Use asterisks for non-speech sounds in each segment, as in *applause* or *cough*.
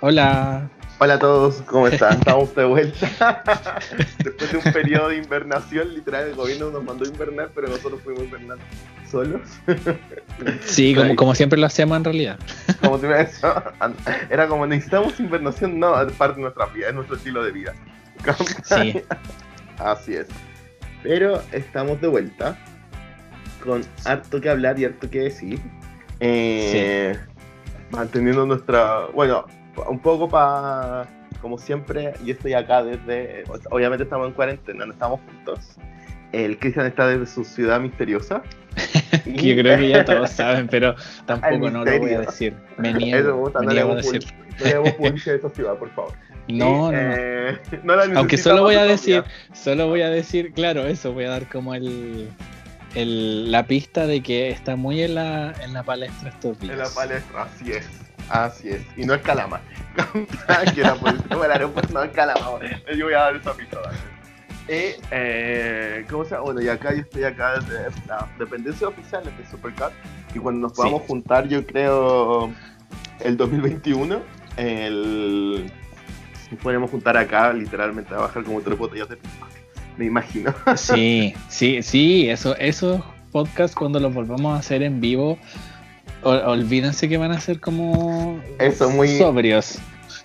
Hola. Hola a todos, ¿cómo están? Estamos de vuelta. *laughs* Después de un periodo de invernación, literal, el gobierno nos mandó a invernar, pero nosotros fuimos a invernar solos. Sí, como, como siempre lo hacemos en realidad. Como a decir, era como necesitamos invernación, no, es parte de nuestra vida, es nuestro estilo de vida. Sí. *laughs* Así es. Pero estamos de vuelta con harto que hablar y harto que decir. Eh, Manteniendo nuestra. Bueno, un poco para. Como siempre, yo estoy acá desde. Obviamente estamos en cuarentena, no estamos juntos. El Cristian está desde su ciudad misteriosa. *laughs* que yo creo que ya todos saben, pero *laughs* tampoco no lo voy a decir. Me niego, Eso me gusta, me no le niego a decir. no *laughs* esa ciudad, por favor. No, Y, no, eh, no Aunque solo voy a decir, solo voy a decir, claro, eso, voy a dar como el, el- la pista de que está muy en la, en la palestra estos días. En la palestra, así es. Así es. Y no es Calama. que la *laughs* policía del aeropuerto no es Calama. Yo voy a dar esa pista. eh, ¿cómo se llama? Bueno, y acá yo estoy acá desde la dependencia oficial de Supercat. Y cuando nos podamos juntar, yo creo, el 2021, el... nos podremos juntar acá, literalmente, a bajar como tres botellas de. Me imagino. Sí, sí, sí, eso, esos podcasts cuando los volvamos a hacer en vivo, o- olvídense que van a ser como Eso, muy- sobrios.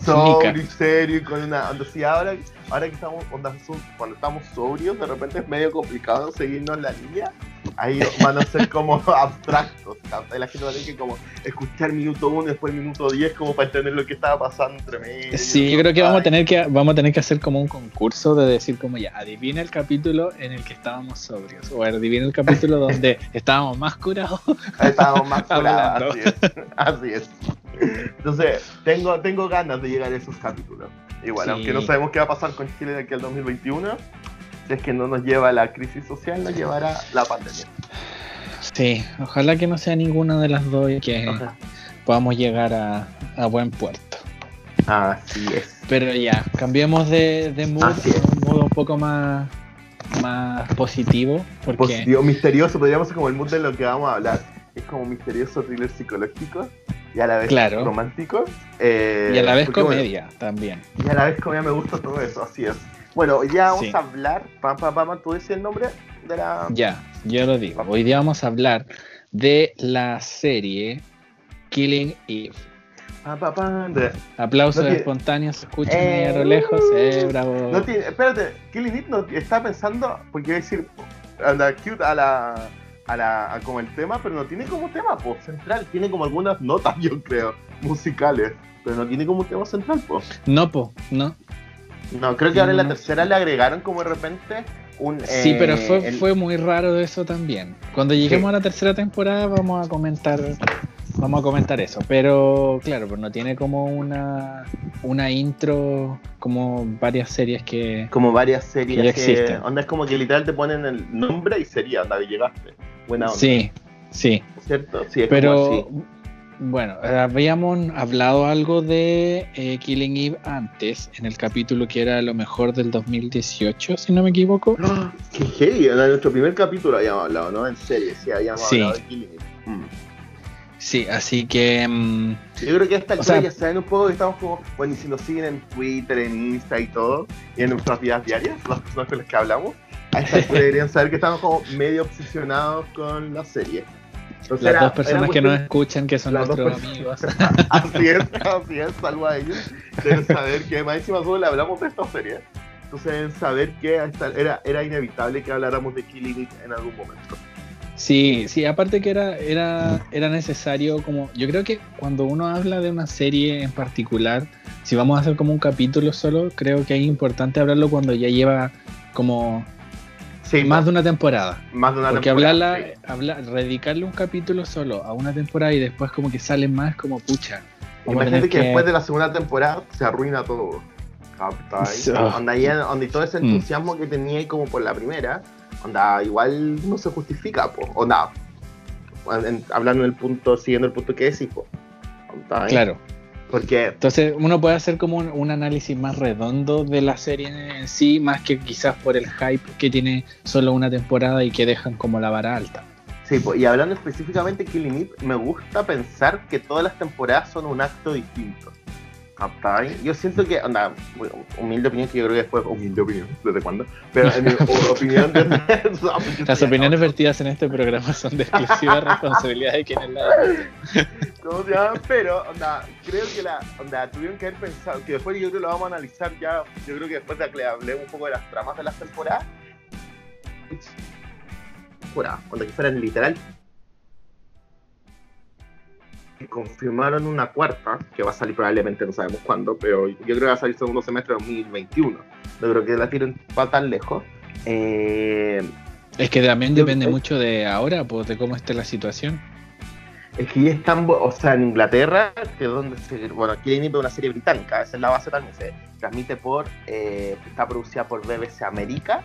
sobrio y serio y con una así ahora ahora que estamos onda, cuando estamos sobrios de repente es medio complicado seguirnos la línea. Ahí van a ser como *laughs* abstractos. La gente va a tener que como escuchar minuto 1 después minuto 10 como para entender lo que estaba pasando entre medio Sí, yo creo que vamos a tener que vamos a tener que hacer como un concurso de decir como ya, adivina el capítulo en el que estábamos sobrios. O adivina el capítulo donde *laughs* estábamos más curados. Estábamos más *laughs* curados, así es. Así es. Entonces tengo tengo ganas de llegar a esos capítulos igual Sí. aunque no sabemos qué va a pasar con Chile de aquí al 2021 si es que no nos lleva la crisis social nos llevará la pandemia Sí, ojalá que no sea ninguna de las dos y que Ajá. podamos llegar a, a buen puerto. Así es. Pero ya, cambiemos de, de mood, un mood un poco más, más positivo, porque Positivo, misterioso, podríamos ser como el mood de lo que vamos a hablar. Es como misterioso thriller psicológico y a la vez Claro. romántico. eh, y a la vez porque, bueno, comedia también. y a la vez comedia me gusta todo eso, así es. Bueno, día vamos Sí. a hablar. Pa, pa, pa, pa, ¿Tú decías el nombre de la.? Ya, yo lo digo. Hoy día vamos a hablar de la serie Killing Eve. Pa, pa, pa, de- Aplausos No espontáneos, Eh, a lo lejos. Eh, bravo. No tiene, espérate, Killing It no está pensando, porque iba a decir, anda cute a la, a la, a como el tema, pero no tiene como tema, pues, central, tiene como algunas notas, *laughs* yo creo, musicales, pero no tiene como tema central, pues. No, po, no. No, creo que ahora en la tercera le agregaron como de repente un... Sí, eh, pero fue, el- fue muy raro eso también. Cuando lleguemos Sí. a la tercera temporada vamos a comentar vamos a comentar eso. Pero claro, pues no tiene como una una intro como varias series que Como varias series Que ya que... existen. Onda es como que literal te ponen el nombre y sería, onda, que llegaste. Buena onda, sí, sí. ¿cierto? Sí, es como Pero así. bueno, habíamos hablado algo de eh, Killing Eve antes, en el capítulo que era lo mejor del 2018, si no me equivoco. *gasps* ¡Ah! Qué heavy, en nuestro primer capítulo habíamos hablado, ¿no? En serie, sí, habíamos Sí. hablado de Killing It. Mm. Sí, así que mm, Yo creo que a esta O altura sea- ya saben un poco que estamos como, bueno, y si nos siguen en Twitter, en Insta y todo, y en nuestras vidas diarias, *laughs* las personas con las que hablamos, *laughs* a esta altura deberían saber que estamos como medio obsesionados con la serie. Entonces las era- dos personas que nos escuchan, que son nuestros amigos. *laughs* Así es, así es, salvo a ellos. Deben saber que más encima solo le hablamos de esta serie. Entonces deben saber que era, era inevitable que habláramos de Killing It en algún momento. Sí, sí, aparte que era, era, era necesario como, yo creo que cuando uno habla de una serie en particular, si vamos a hacer como un capítulo solo, creo que es importante hablarlo cuando ya lleva como Sí, más de una temporada. más de una Porque temporada, hablarla, sí. dedicarle un capítulo solo a una temporada y después como que salen más como pucha. Imagínate que, después de la segunda temporada se arruina todo. *laughs* Onda, onda, y todo ese Mm. entusiasmo que tenía como por la primera, onda, igual no se justifica, po. Onda, en- hablando del punto, siguiendo el punto que decís, po. ¿cachai? Claro. Porque Entonces uno puede hacer como un, un análisis más redondo de la serie en sí, más que quizás por el hype que tiene solo una temporada y que dejan como la vara alta. Sí, y hablando específicamente de Killing It, me gusta pensar que todas las temporadas son un acto distinto. ¿Captai? Yo siento que, anda, humilde opinión, que yo creo que después, humilde opinión, ¿desde cuándo? Pero en mi *laughs* opinión, de, *laughs* las opiniones vertidas en este programa son de exclusiva *laughs* responsabilidad de quienes la ¿Cómo se llama? Pero, onda, creo que la, onda, tuvieron que haber pensado, que después yo creo que lo vamos a analizar ya, yo creo que después de que hablemos un poco de las tramas de las temporadas, cuando aquí fueran literal confirmaron una cuarta, que va a salir probablemente, no sabemos cuándo, pero yo creo que va a salir segundo semestre de 2021. No creo que la tiren para tan lejos. Eh, es que también depende mucho de ahora, pues, de cómo esté la situación. Es que ya están, o sea, en Inglaterra, que es donde se, bueno, aquí hay una serie británica, esa es la base también, se transmite por, eh, está producida por BBC América,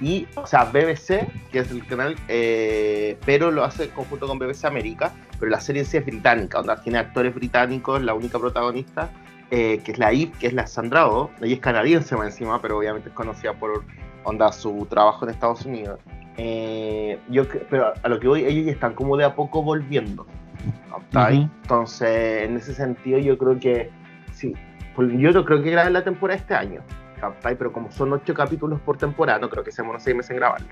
y, o sea, BBC, que es el canal, eh, pero lo hace en conjunto con BBC América, pero la serie en sí es británica, donde tiene actores británicos, la única protagonista, eh, que es la Eve, que es la Sandra Oh, ella es canadiense más encima, pero obviamente es conocida por onda su trabajo en Estados Unidos. yo, pero a lo que voy, ellos ya están como de a poco volviendo. Entonces, en ese sentido, yo creo que sí. Yo no creo que graben la temporada este año. Pero como son ocho capítulos por temporada, no creo que seamos unos seis meses en grabarlo.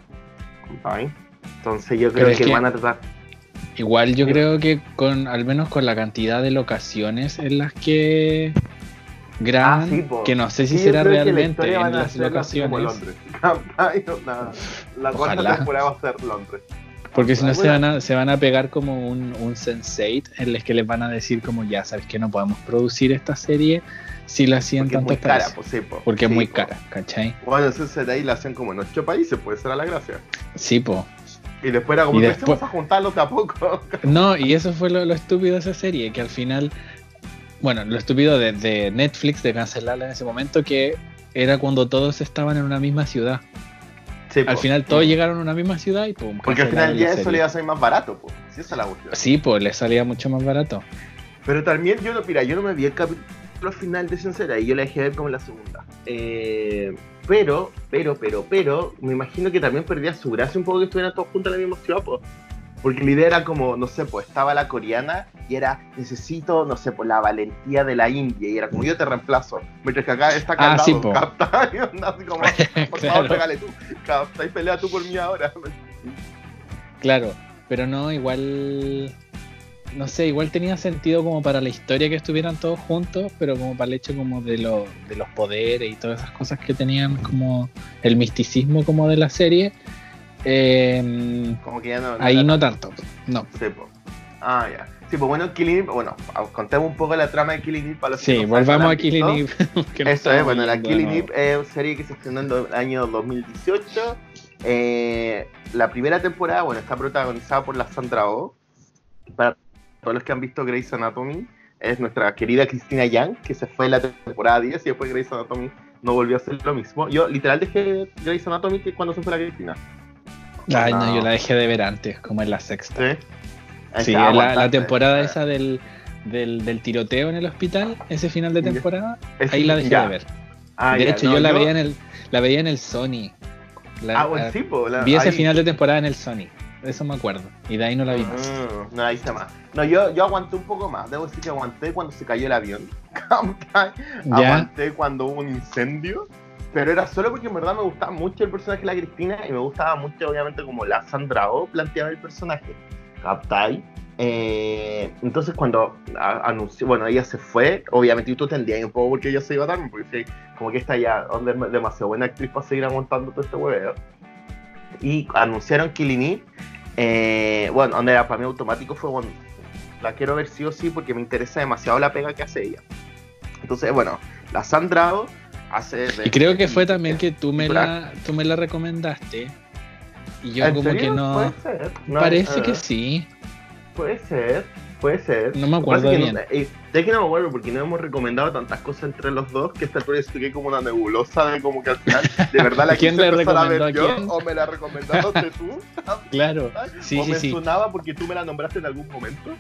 Entonces, yo creo que, van a tratar. Igual yo creo que con al menos con la cantidad de locaciones en las que graban, ah, que no sé si será realmente en las locaciones. *laughs* la cuarta temporada va a ser Londres. Porque si no se van, a, se van a pegar como un, un Sense8 en el que les van a decir como ya sabes que no podemos producir esta serie si la hacían tanto es muy cara, pues, sí, Porque es muy cara, ¿cachai? Bueno, ese ahí la hacen como en ocho países, puede ser a la gracia. Sí, po. Y después era como, que después... a juntarlos de a poco. *laughs* no, y eso fue lo, estúpido de esa serie, que al final, bueno, lo estúpido de, de Netflix de cancelarla en ese momento, que era cuando todos estaban en una misma ciudad al final todos llegaron a una misma ciudad y pum. Porque al final ya eso le iba a salir más barato, pues. Esa la Sí, pues le salía mucho más barato. Pero también yo no, mira, yo no me vi el capítulo final de Sincera y yo la dejé ver como la segunda. Eh, pero, pero, pero, pero, me imagino que también perdía su gracia un poco que estuvieran todos juntos en la misma ciudad, pues. Porque la idea era como, no sé, pues estaba la coreana y era, necesito, no sé, pues la valentía de la India. Y era como, yo te reemplazo. Mientras que acá está cantado, ah, sí, capta, y onda así como, por *laughs* favor, pégale tú. Capta y pelea tú por mí ahora. *laughs* claro, pero no, igual, no sé, igual tenía sentido como para la historia que estuvieran todos juntos, pero como para el hecho como de, lo, de los poderes y todas esas cosas que tenían como el misticismo como de la serie eh, Como que ya no. ahí no tanto. No. Sí, pues. Ah, ya. Sí, pues bueno, Killing bueno, contemos un poco la trama de Killing Eve para los Sí, volvamos a Killing Eve. *laughs* Eso es, bueno, la Killing Eve es una serie que se estrenó en el año 2018. Eh, la primera temporada, bueno, está protagonizada por la Sandra Oh. Para todos los que han visto Grey's Anatomy, es nuestra querida Cristina Young, que se fue en la temporada 10 y después Grey's Anatomy no volvió a hacer lo mismo. Yo literal dejé Grey's Anatomy que cuando se fue la Cristina. Ay, no. yo la dejé de ver antes, como en la sexta. Sí, sí la, temporada esa del, del, tiroteo en el hospital, ese final de temporada, ahí la dejé de ver. Ah, de hecho, yo la veía en el la veía en el Sony. ah, bueno, sí, Vi ese final de temporada en el Sony. Eso me acuerdo. Y de ahí no la vi más. Mm, no, ahí está más. No, yo, yo aguanté un poco más. Debo decir que aguanté cuando se cayó el avión. *laughs* aguanté cuando hubo un incendio pero era solo porque en verdad me gustaba mucho el personaje de la Cristina y me gustaba mucho, obviamente, como la Sandra O planteaba el personaje. ¿Captai? Eh, entonces, cuando anunció, bueno, ella se fue, obviamente tú tendrías un poco porque ella se iba a dar, porque como que está ya demasiado buena actriz para seguir aguantando todo este hueveo. Y anunciaron Killing eh, bueno, donde era para mí automático fue, bueno, la quiero ver sí o sí porque me interesa demasiado la pega que hace ella. Entonces, bueno, la O y creo que fue también que tú me la, tú me la recomendaste. Y yo como que no. Parece que sí. Puede ser, puede ser. No me acuerdo bien. No, eh, que no me acuerdo porque no hemos recomendado tantas cosas entre los dos que esta historia expliqué como una nebulosa de como que al final de verdad la *laughs* ¿Quién le recomendó a yo o me la recomendaste tú. *laughs* claro. Sí, o sí, me sonaba porque tú me la nombraste en algún momento.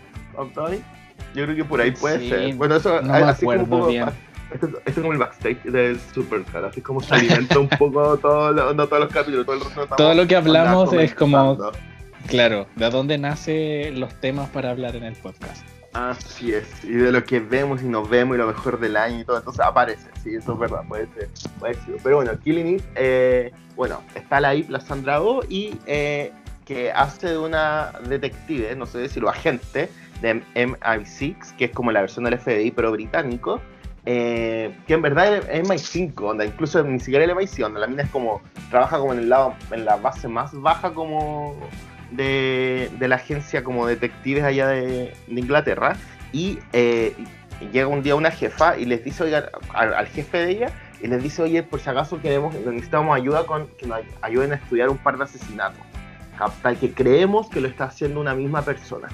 Yo creo que por ahí puede ser. Bueno, eso no me acuerdo como bien. Esto, es como el backstage del Supercar, así como se alimenta un poco todo no todos los capítulos, todo el Todo lo que hablamos es como, claro, de dónde nacen los temas para hablar en el podcast. Así es, y de lo que vemos y nos vemos y lo mejor del año y todo, entonces aparece, sí, eso es verdad, puede ser, puede ser. Pero bueno, Killing Eve, eh, bueno, está la IP, la Sandra Oh, y eh, que hace de una detective, no sé decirlo, agente de MI6, que es como la versión del FBI pero británico, eh, que en verdad es MI5, donde incluso ni siquiera el MI6, donde la mina es como, trabaja como en el lado, en la base más baja como de, la agencia como detectives allá de, Inglaterra y eh, llega un día una jefa y les dice oiga, al, jefe de ella y les dice oye por si acaso queremos necesitamos ayuda con que nos ayuden a estudiar un par de asesinatos que creemos que lo está haciendo una misma persona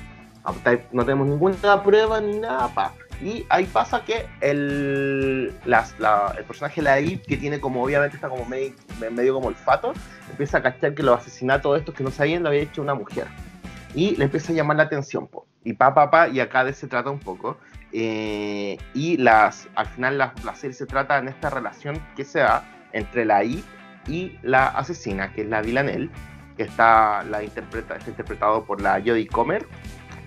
no tenemos ninguna prueba ni nada pa. Y ahí pasa que el, el personaje la que tiene como, obviamente está como medio, medio como olfato, empieza a cachar que los asesinatos estos que no sabían lo había hecho una mujer. Y le empieza a llamar la atención, po. Y pa, pa, pa, y acá de se trata un poco. Eh, y las, al final la, serie se trata en esta relación que se da entre la I y la asesina, que es la Villanelle, que está, la interpreta, está interpretado por la Jodie Comer,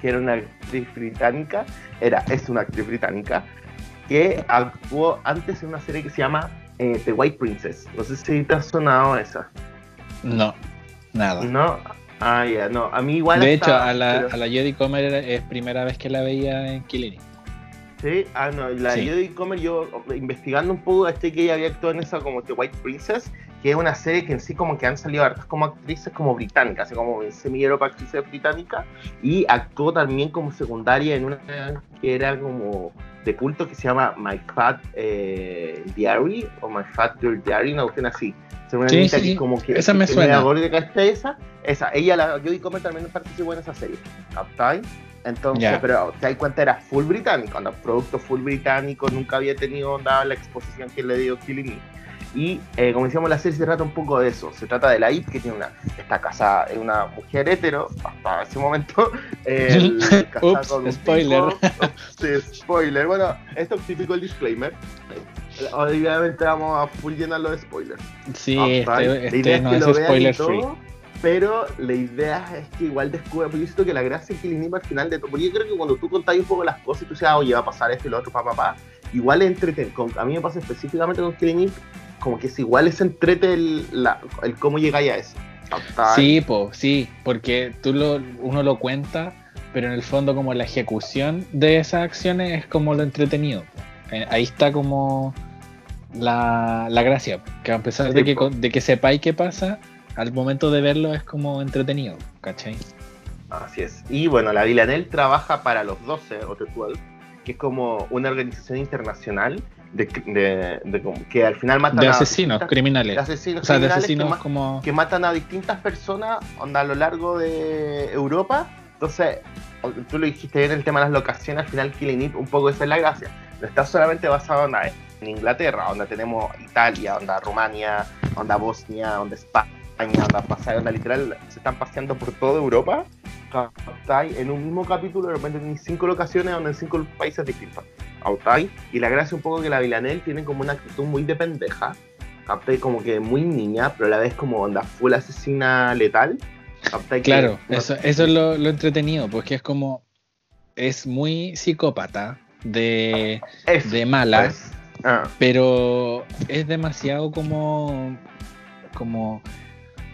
que era una actriz británica, era, es una actriz británica, que actuó antes en una serie que se llama eh, The White Princess. No sé si te ha sonado esa. No, nada. No, ah, ya, no. A mí igual. De hecho, a la, a la Jodie Comer es primera vez que la veía en Killing. Sí, ah, no, la sí. Jodie Comer, yo investigando un poco, este que ella había actuado en esa como The White Princess, que es una serie que en sí como que han salido hartas como actrices como británicas, así como semillero para actrices británicas, y actuó también como secundaria en una que era como de culto que se llama My Fat eh, Diary, o My Fat Girl Diary, una cuestión así. Sí, sí, como que, esa me suena. esa, esa, ella, la Jodie Comer también participó en esa serie. ¿Captai? Entonces, pero te das cuenta, era full británico, cuando producto full británico, nunca había tenido nada la exposición que le dio Killing Me. Y eh, como decíamos, la serie se trata un poco de eso. Se trata de la IP que tiene una, está casada, es una mujer hetero, hasta ese momento. *laughs* El, *laughs* Ups, con spoiler. *laughs* sí, spoiler. Bueno, esto es típico el disclaimer. Obviamente vamos a full llenarlo de spoilers. Sí, este, este no es spoiler free pero la idea es que igual descubra, porque yo siento que la gracia es que el al final de todo, porque yo creo que cuando tú contáis un poco las cosas y tú dices, ah, oye, va a pasar esto y lo otro, papá, papá, igual entrete, a mí me pasa específicamente con Killing como que es igual es entrete el, el cómo llegáis a eso. Sí, po, sí, porque tú lo, uno lo cuenta, pero en el fondo como la ejecución de esas acciones es como lo entretenido. Eh, ahí está como la, la gracia, que a pesar de, que, de que sepáis qué pasa, al momento de verlo es como entretenido, ¿cachai? Así es. Y bueno, la Villanel trabaja para los 12 o 12, que es como una organización internacional de, que al final matan de asesinos criminales. De asesinos, o sea, de asesinos que, como... que matan a distintas personas a lo largo de Europa. Entonces, tú lo dijiste bien el tema de las locaciones, al final Killing Eve, un poco esa es la gracia. No está solamente basado en, en Inglaterra, donde tenemos Italia, donde Rumania, donde Bosnia, donde España anda pasar, literal, se están paseando por toda Europa, en un mismo capítulo, de repente en cinco locaciones donde en cinco países distintos. Y la gracia un poco que la Villanel tiene como una actitud muy de pendeja, como que muy niña, pero a la vez como onda full asesina letal. Claro, eso, eso es lo, entretenido, porque es como, es muy psicópata, de, de mala, pues, ah. pero es demasiado como, como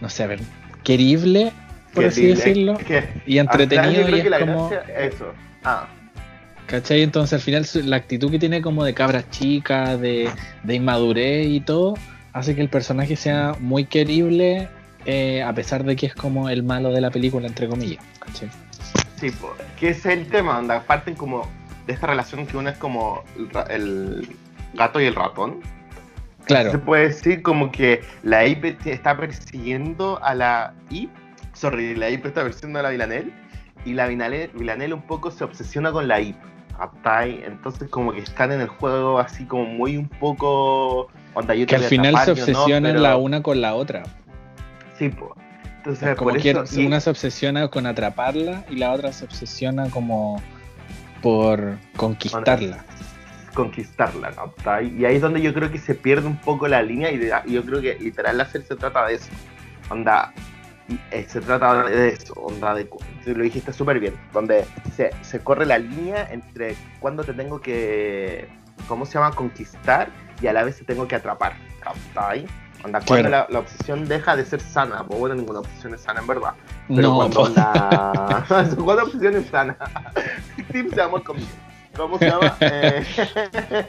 no sé, a ver, querible, por así decirlo, y entretenido y es como... Eso. Ah. ¿Cachai? Entonces al final la actitud que tiene como de cabra chica, de, inmadurez y todo, hace que el personaje sea muy querible eh, a pesar de que es como el malo de la película, entre comillas. ¿cachai? Sí, que es el tema, donde parten como de esta relación que uno es como el gato y el ratón, Claro. Se puede decir como que la IP está persiguiendo a la IP, sorry, la IP está persiguiendo a la Villanel y la Villanel, un poco se obsesiona con la IP. Entonces como que están en el juego así como muy un poco... Onda, que al final se obsesionan la una con la otra. Sí, pues. Entonces, como una se obsesiona con atraparla y la otra se obsesiona como por conquistarla conquistarla, Y ahí es donde yo creo que se pierde un poco la línea y, yo creo que literal la serie se trata de eso. Onda, se trata de eso, onda de, lo dijiste súper bien, donde se, se corre la línea entre cuando te tengo que, ¿cómo se llama? Conquistar y a la vez te tengo que atrapar. ¿Captai? Onda, cuando la, la, obsesión deja de ser sana, pues bueno, ninguna obsesión es sana en verdad. Pero No, cuando la. *laughs* cuando la obsesión es sana. *laughs* Tips de amor conmigo. ¿Cómo se llama? Eh,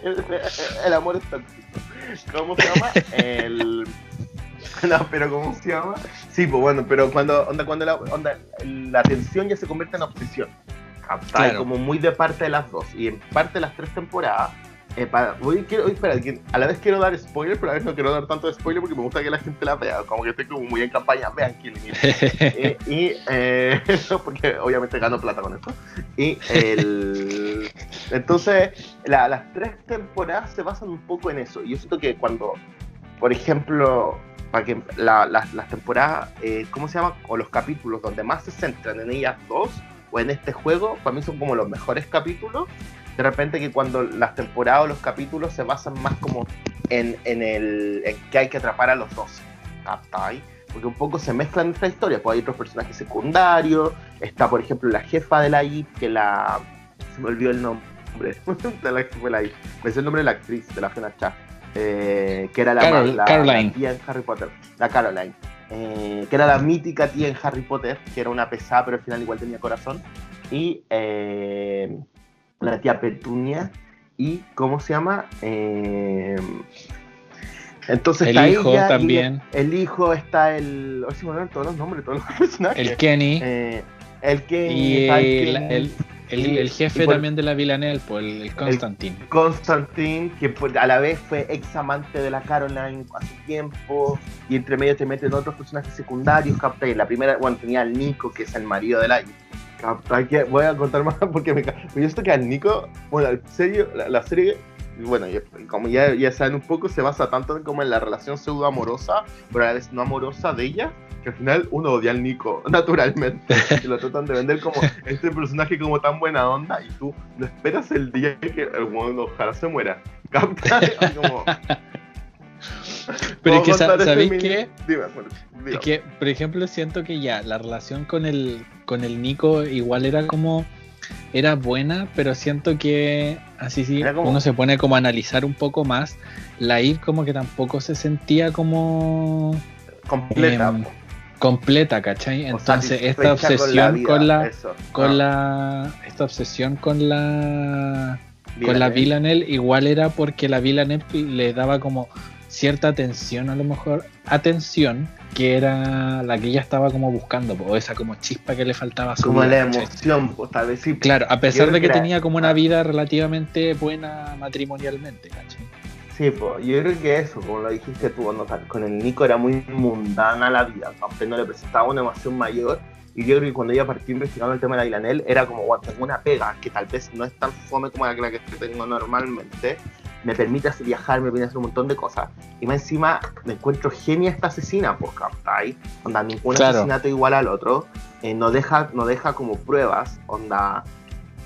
el, *laughs* el amor es tóxico. ¿Cómo se llama? El. *laughs* No, pero ¿cómo se llama? Sí, pues bueno, pero cuando, onda, cuando la, onda, la tensión ya se convierte en obsesión. Como muy de parte de las dos. Y en parte de las tres temporadas. eh, para, voy, quiero, espera, a la vez quiero dar spoiler, pero a la vez no quiero dar tanto spoiler porque me gusta que la gente la vea. Como que estoy como muy en campaña, vean Killing. *laughs* Eh, y eh, *laughs* porque obviamente gano plata con esto. Y el, entonces la- las tres temporadas se basan un poco en eso. Y yo siento que cuando, por ejemplo, para que la- las- las temporadas, eh, ¿cómo se llama? O los capítulos donde más se centran en ellas dos o en este juego, para mí son como los mejores capítulos. De repente que cuando las temporadas o los capítulos se basan más como en, en el en que hay que atrapar a los dos. ¿Captai? porque un poco se mezclan estas historias, pues hay otros personajes secundarios, está por ejemplo la jefa de la IP, que la... se me olvidó el nombre *laughs* de la jefa de la IP, me sé el nombre de la actriz, de la Fiona Cha, eh, que era la, Carol- la- Caroline. la tía en Harry Potter, la Caroline, eh, que era la mítica tía en Harry Potter, que era una pesada pero al final igual tenía corazón, y eh, la tía Petunia, y ¿cómo se llama? Eh, entonces El está hijo ella también. El, hijo está el. Hoy se me olvidaron todos los nombres, todos los personajes. El Kenny el que. y el el, Kenny, el, jefe por- también de la Villanelle, pues el, el Constantine. Constantine, que por- a la vez fue ex amante de la Caroline hace tiempo, y entre medio te meten otros personajes secundarios, capta. La primera, bueno, tenía al Nico, que es el marido de la capta. Que voy a contar más *laughs* porque me Yo esto que al Nico, bueno, en serio, la, la serie, bueno, como ya, ya saben un poco, se basa tanto en como en la relación pseudo amorosa, pero a la vez no amorosa de ella, que al final uno odia al Nico, *laughs* naturalmente. y lo tratan de vender como *laughs* este personaje como tan buena onda y tú no esperas el día que el bueno, ojalá se muera. *laughs* ¿Capta? Como, Pero es ¿puedo que, este ¿sabéis qué? Dime, bueno. Es que, por ejemplo, siento que ya la relación con el, con el Nico igual era como. Era buena, pero siento que así sí, como- uno se pone como a analizar un poco más. La Ir como que tampoco se sentía como completa. em, completa, ¿cachai? o Entonces, esta obsesión vida, con la, con Ah, la esta obsesión con la con la Villanelle igual era porque la Villanelle le daba como cierta atención a lo mejor atención que era la que ella estaba como buscando o esa como chispa que le faltaba su Como vida, la ¿cachai? emoción, pues, tal vez sí. claro a pesar de que tenía como una vida relativamente buena matrimonialmente ¿cachai? Sí, pues, yo creo que eso, como lo dijiste tú, no, con el Nico era muy mundana la vida, aunque no le presentaba una emoción mayor. Y yo creo que cuando ella partió investigando el tema de la Ilanel, era como, bueno, tengo una pega que tal vez no es tan fome como la que, la que tengo normalmente, me permite hacer viajar, me permite hacer un montón de cosas. Y más encima, me encuentro genia esta asesina, pues, ¿captai? Onda, ningún Claro. asesinato igual al otro, eh, no, deja, no deja como pruebas, onda,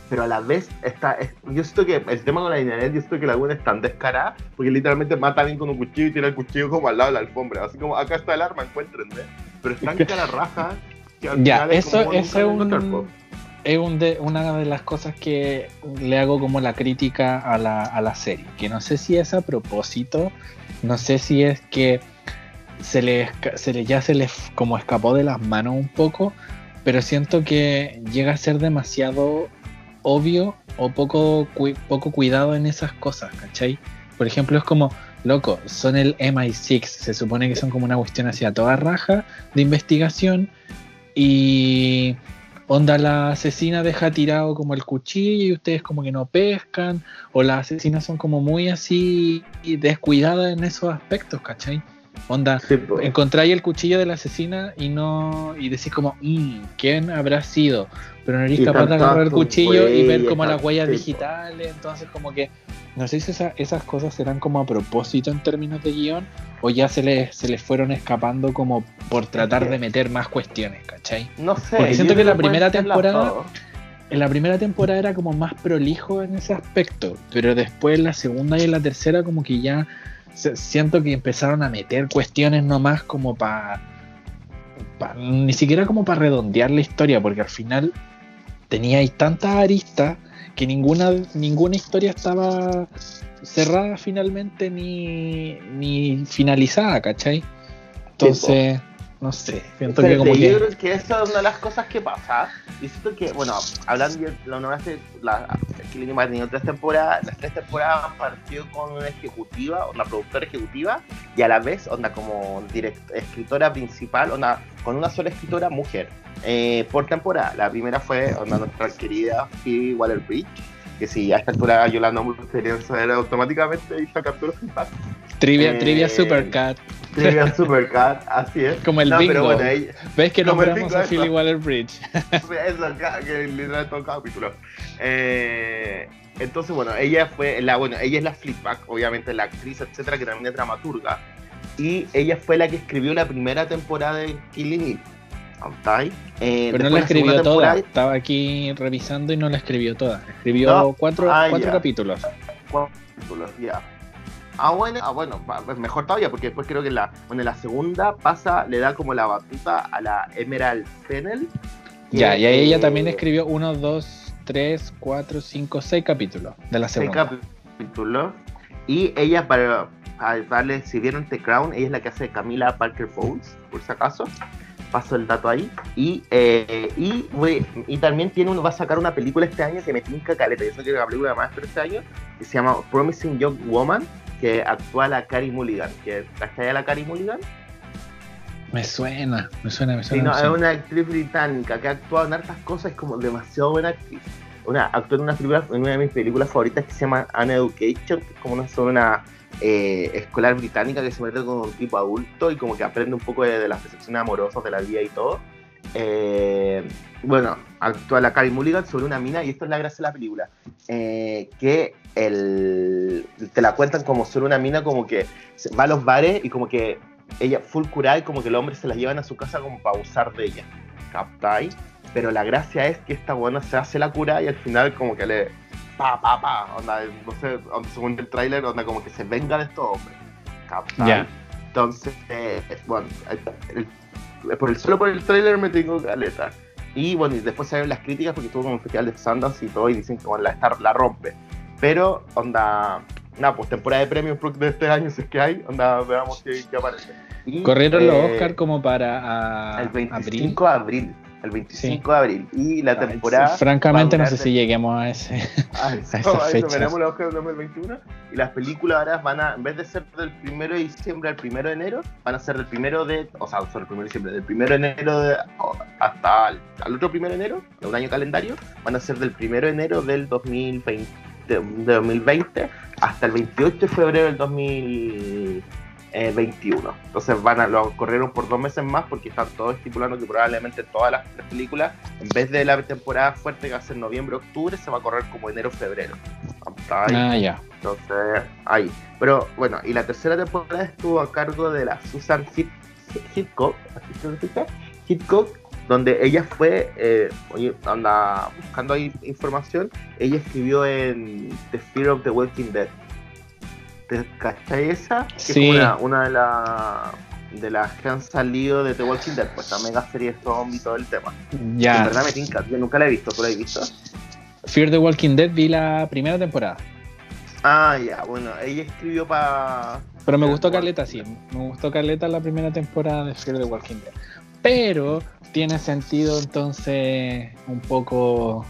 pero a la vez está es- yo siento que el tema con la internet yo siento que la buena es tan descarada porque literalmente mata a alguien con un cuchillo y tira el cuchillo como al lado de la alfombra así como acá está el arma encuéntrenme pero es tan cara raja que al Ya, final es eso- como eso es un-. Es una de las cosas que le hago como la crítica a la, a la serie. Que no sé si es a propósito, no sé si es que se le, se le ya se le como escapó de las manos un poco, pero siento que llega a ser demasiado obvio o poco, poco cuidado en esas cosas, ¿cachai? Por ejemplo, es como, loco, son el MI6, se supone que son como una cuestión hacia toda raja de investigación y onda la asesina deja tirado como el cuchillo y ustedes como que no pescan o las asesinas son como muy así descuidadas en esos aspectos, ¿cachai? Onda, Sí, encontráis el cuchillo de la asesina y no y decís como, "Mm, ¿quién habrá sido? Pero no eres Y capaz de agarrar el cuchillo y ver como las huellas digitales, entonces como que no sé si esa- esas cosas serán como a propósito en términos de guion o ya se les, se les fueron escapando como por tratar de meter más cuestiones, ¿cachai? no sé porque siento que la primera temporada-. En la primera temporada era como más prolijo en ese aspecto, pero después en la segunda y en la tercera como que ya siento que empezaron a meter cuestiones nomás como para ni siquiera como para redondear la historia, porque al final teníais tantas aristas que ninguna, ninguna historia estaba cerrada finalmente ni, ni finalizada, ¿cachai? Entonces, no sé, siento que como yo creo que esa es una de las cosas que pasa. Y siento que, bueno, hablando de la nueva la Killing ha tenido tres temporadas, las tres temporadas han partido con una ejecutiva, una productora ejecutiva, y a la vez, onda, como escritora principal, onda, con una sola escritora mujer, eh, por temporada. La primera fue, onda, nuestra querida Phoebe Waller-Bridge, que si a esta altura yo la nombro, deberían saber automáticamente sacar todos los Trivia, eh, trivia Supercat. Trivia *laughs* Supercat, así es. Como el bingo. ¿Ves que nombramos a Philly Waller Bridge? *laughs* *laughs* eso, que literal todo capítulo. Eh, entonces, bueno, ella fue la, bueno, ella es la Flipback, obviamente la actriz, etcétera, que también es dramaturga. Y ella fue la que escribió la primera temporada de Killing Eh, Pero no la escribió toda. Estaba aquí revisando y no la escribió toda. Escribió cuatro, ah, cuatro capítulos. Cuatro capítulos, ya. Ah, bueno, ah, bueno, mejor todavía, porque después creo que la, bueno, la segunda pasa, le da como la batuta a la Emerald Fennel. Ya, y ahí ella también escribió uno, dos, tres, cuatro, cinco, seis capítulos de la segunda. Seis capítulos. Y ella, para, darle, si vieron The Crown, ella es la que hace Camila Parker Bowles, por si acaso paso el dato ahí. Y, eh, y, y, también tiene uno, va a sacar una película este año que me tinca caleta. Yo sé que la película más pero este año, que se llama Promising Young Woman, que actúa la Carrie Mulligan. Que, ¿Está la Carrie Mulligan? Me suena, me suena, me suena. Sí, no, es una actriz británica que ha actuado en hartas cosas, es como demasiado buena actriz. Una, actuó en una, de mis películas favoritas que se llama An Education, que es como una, sobre una eh, escolar británica que se mete con un tipo adulto y como que aprende un poco de, las percepciones amorosas de la vida y todo. Eh, bueno, actúa la Carrie Mulligan sobre una mina y esto es la gracia de la película. Eh, que el, te la cuentan como sobre una mina como que va a los bares y como que ella full curada y como que los hombres se la llevan a su casa como para usar de ella. ¿Captáis? Pero la gracia es que esta buena se hace la cura y al final como que le pa, pa, pa, onda, no sé, según el tráiler, onda como que se venga de estos hombres. Ya. Entonces, eh, bueno, por el, solo por el tráiler me tengo caleta. Y bueno, y después se ven las críticas porque estuvo como un festival de Sundance y todo, y dicen que bueno, la Star la rompe. Pero, onda, nada, pues temporada de premios de este año si es que hay, onda, veamos qué, aparece. Corrieron los eh, Oscar como para el 25 de abril el 25 de abril. Y la temporada. francamente, no sé si lleguemos a ese. *laughs* A, eso, a, eso, Oscar del 2021. Y las películas ahora van a, en vez de ser del 1 de diciembre al 1 de enero, van a ser del 1 de. O sea, son el 1 de diciembre, del 1 de enero hasta el, al otro 1 de enero, de un año calendario, van a ser del 1 de enero del 2020, de 2020 hasta el 28 de febrero del 2020 21. Entonces van a lo corrieron por dos meses más porque están todos estipulando que probablemente todas las películas, en vez de la temporada fuerte que va a ser noviembre-octubre, se va a correr como enero-febrero. Ah, ya. Entonces, ahí. Pero bueno, y la tercera temporada estuvo a cargo de la Susan Hitchcock, Hitchcock, donde ella fue, eh, anda buscando ahí información, ella escribió en The Fear of the Walking Dead ¿Cachai esa? Que es una, una de, la, de las que han salido de The Walking Dead, pues la mega serie de zombies y todo el tema. Ya. En verdad me tinca, yo nunca la he visto, ¿tú la has visto? Fear the Walking Dead vi la primera temporada. Ah, ya, bueno, ella escribió para. Pero me gustó Carleta, sí. Me gustó Carleta la primera temporada de Fear the Walking Dead. Pero tiene sentido entonces un poco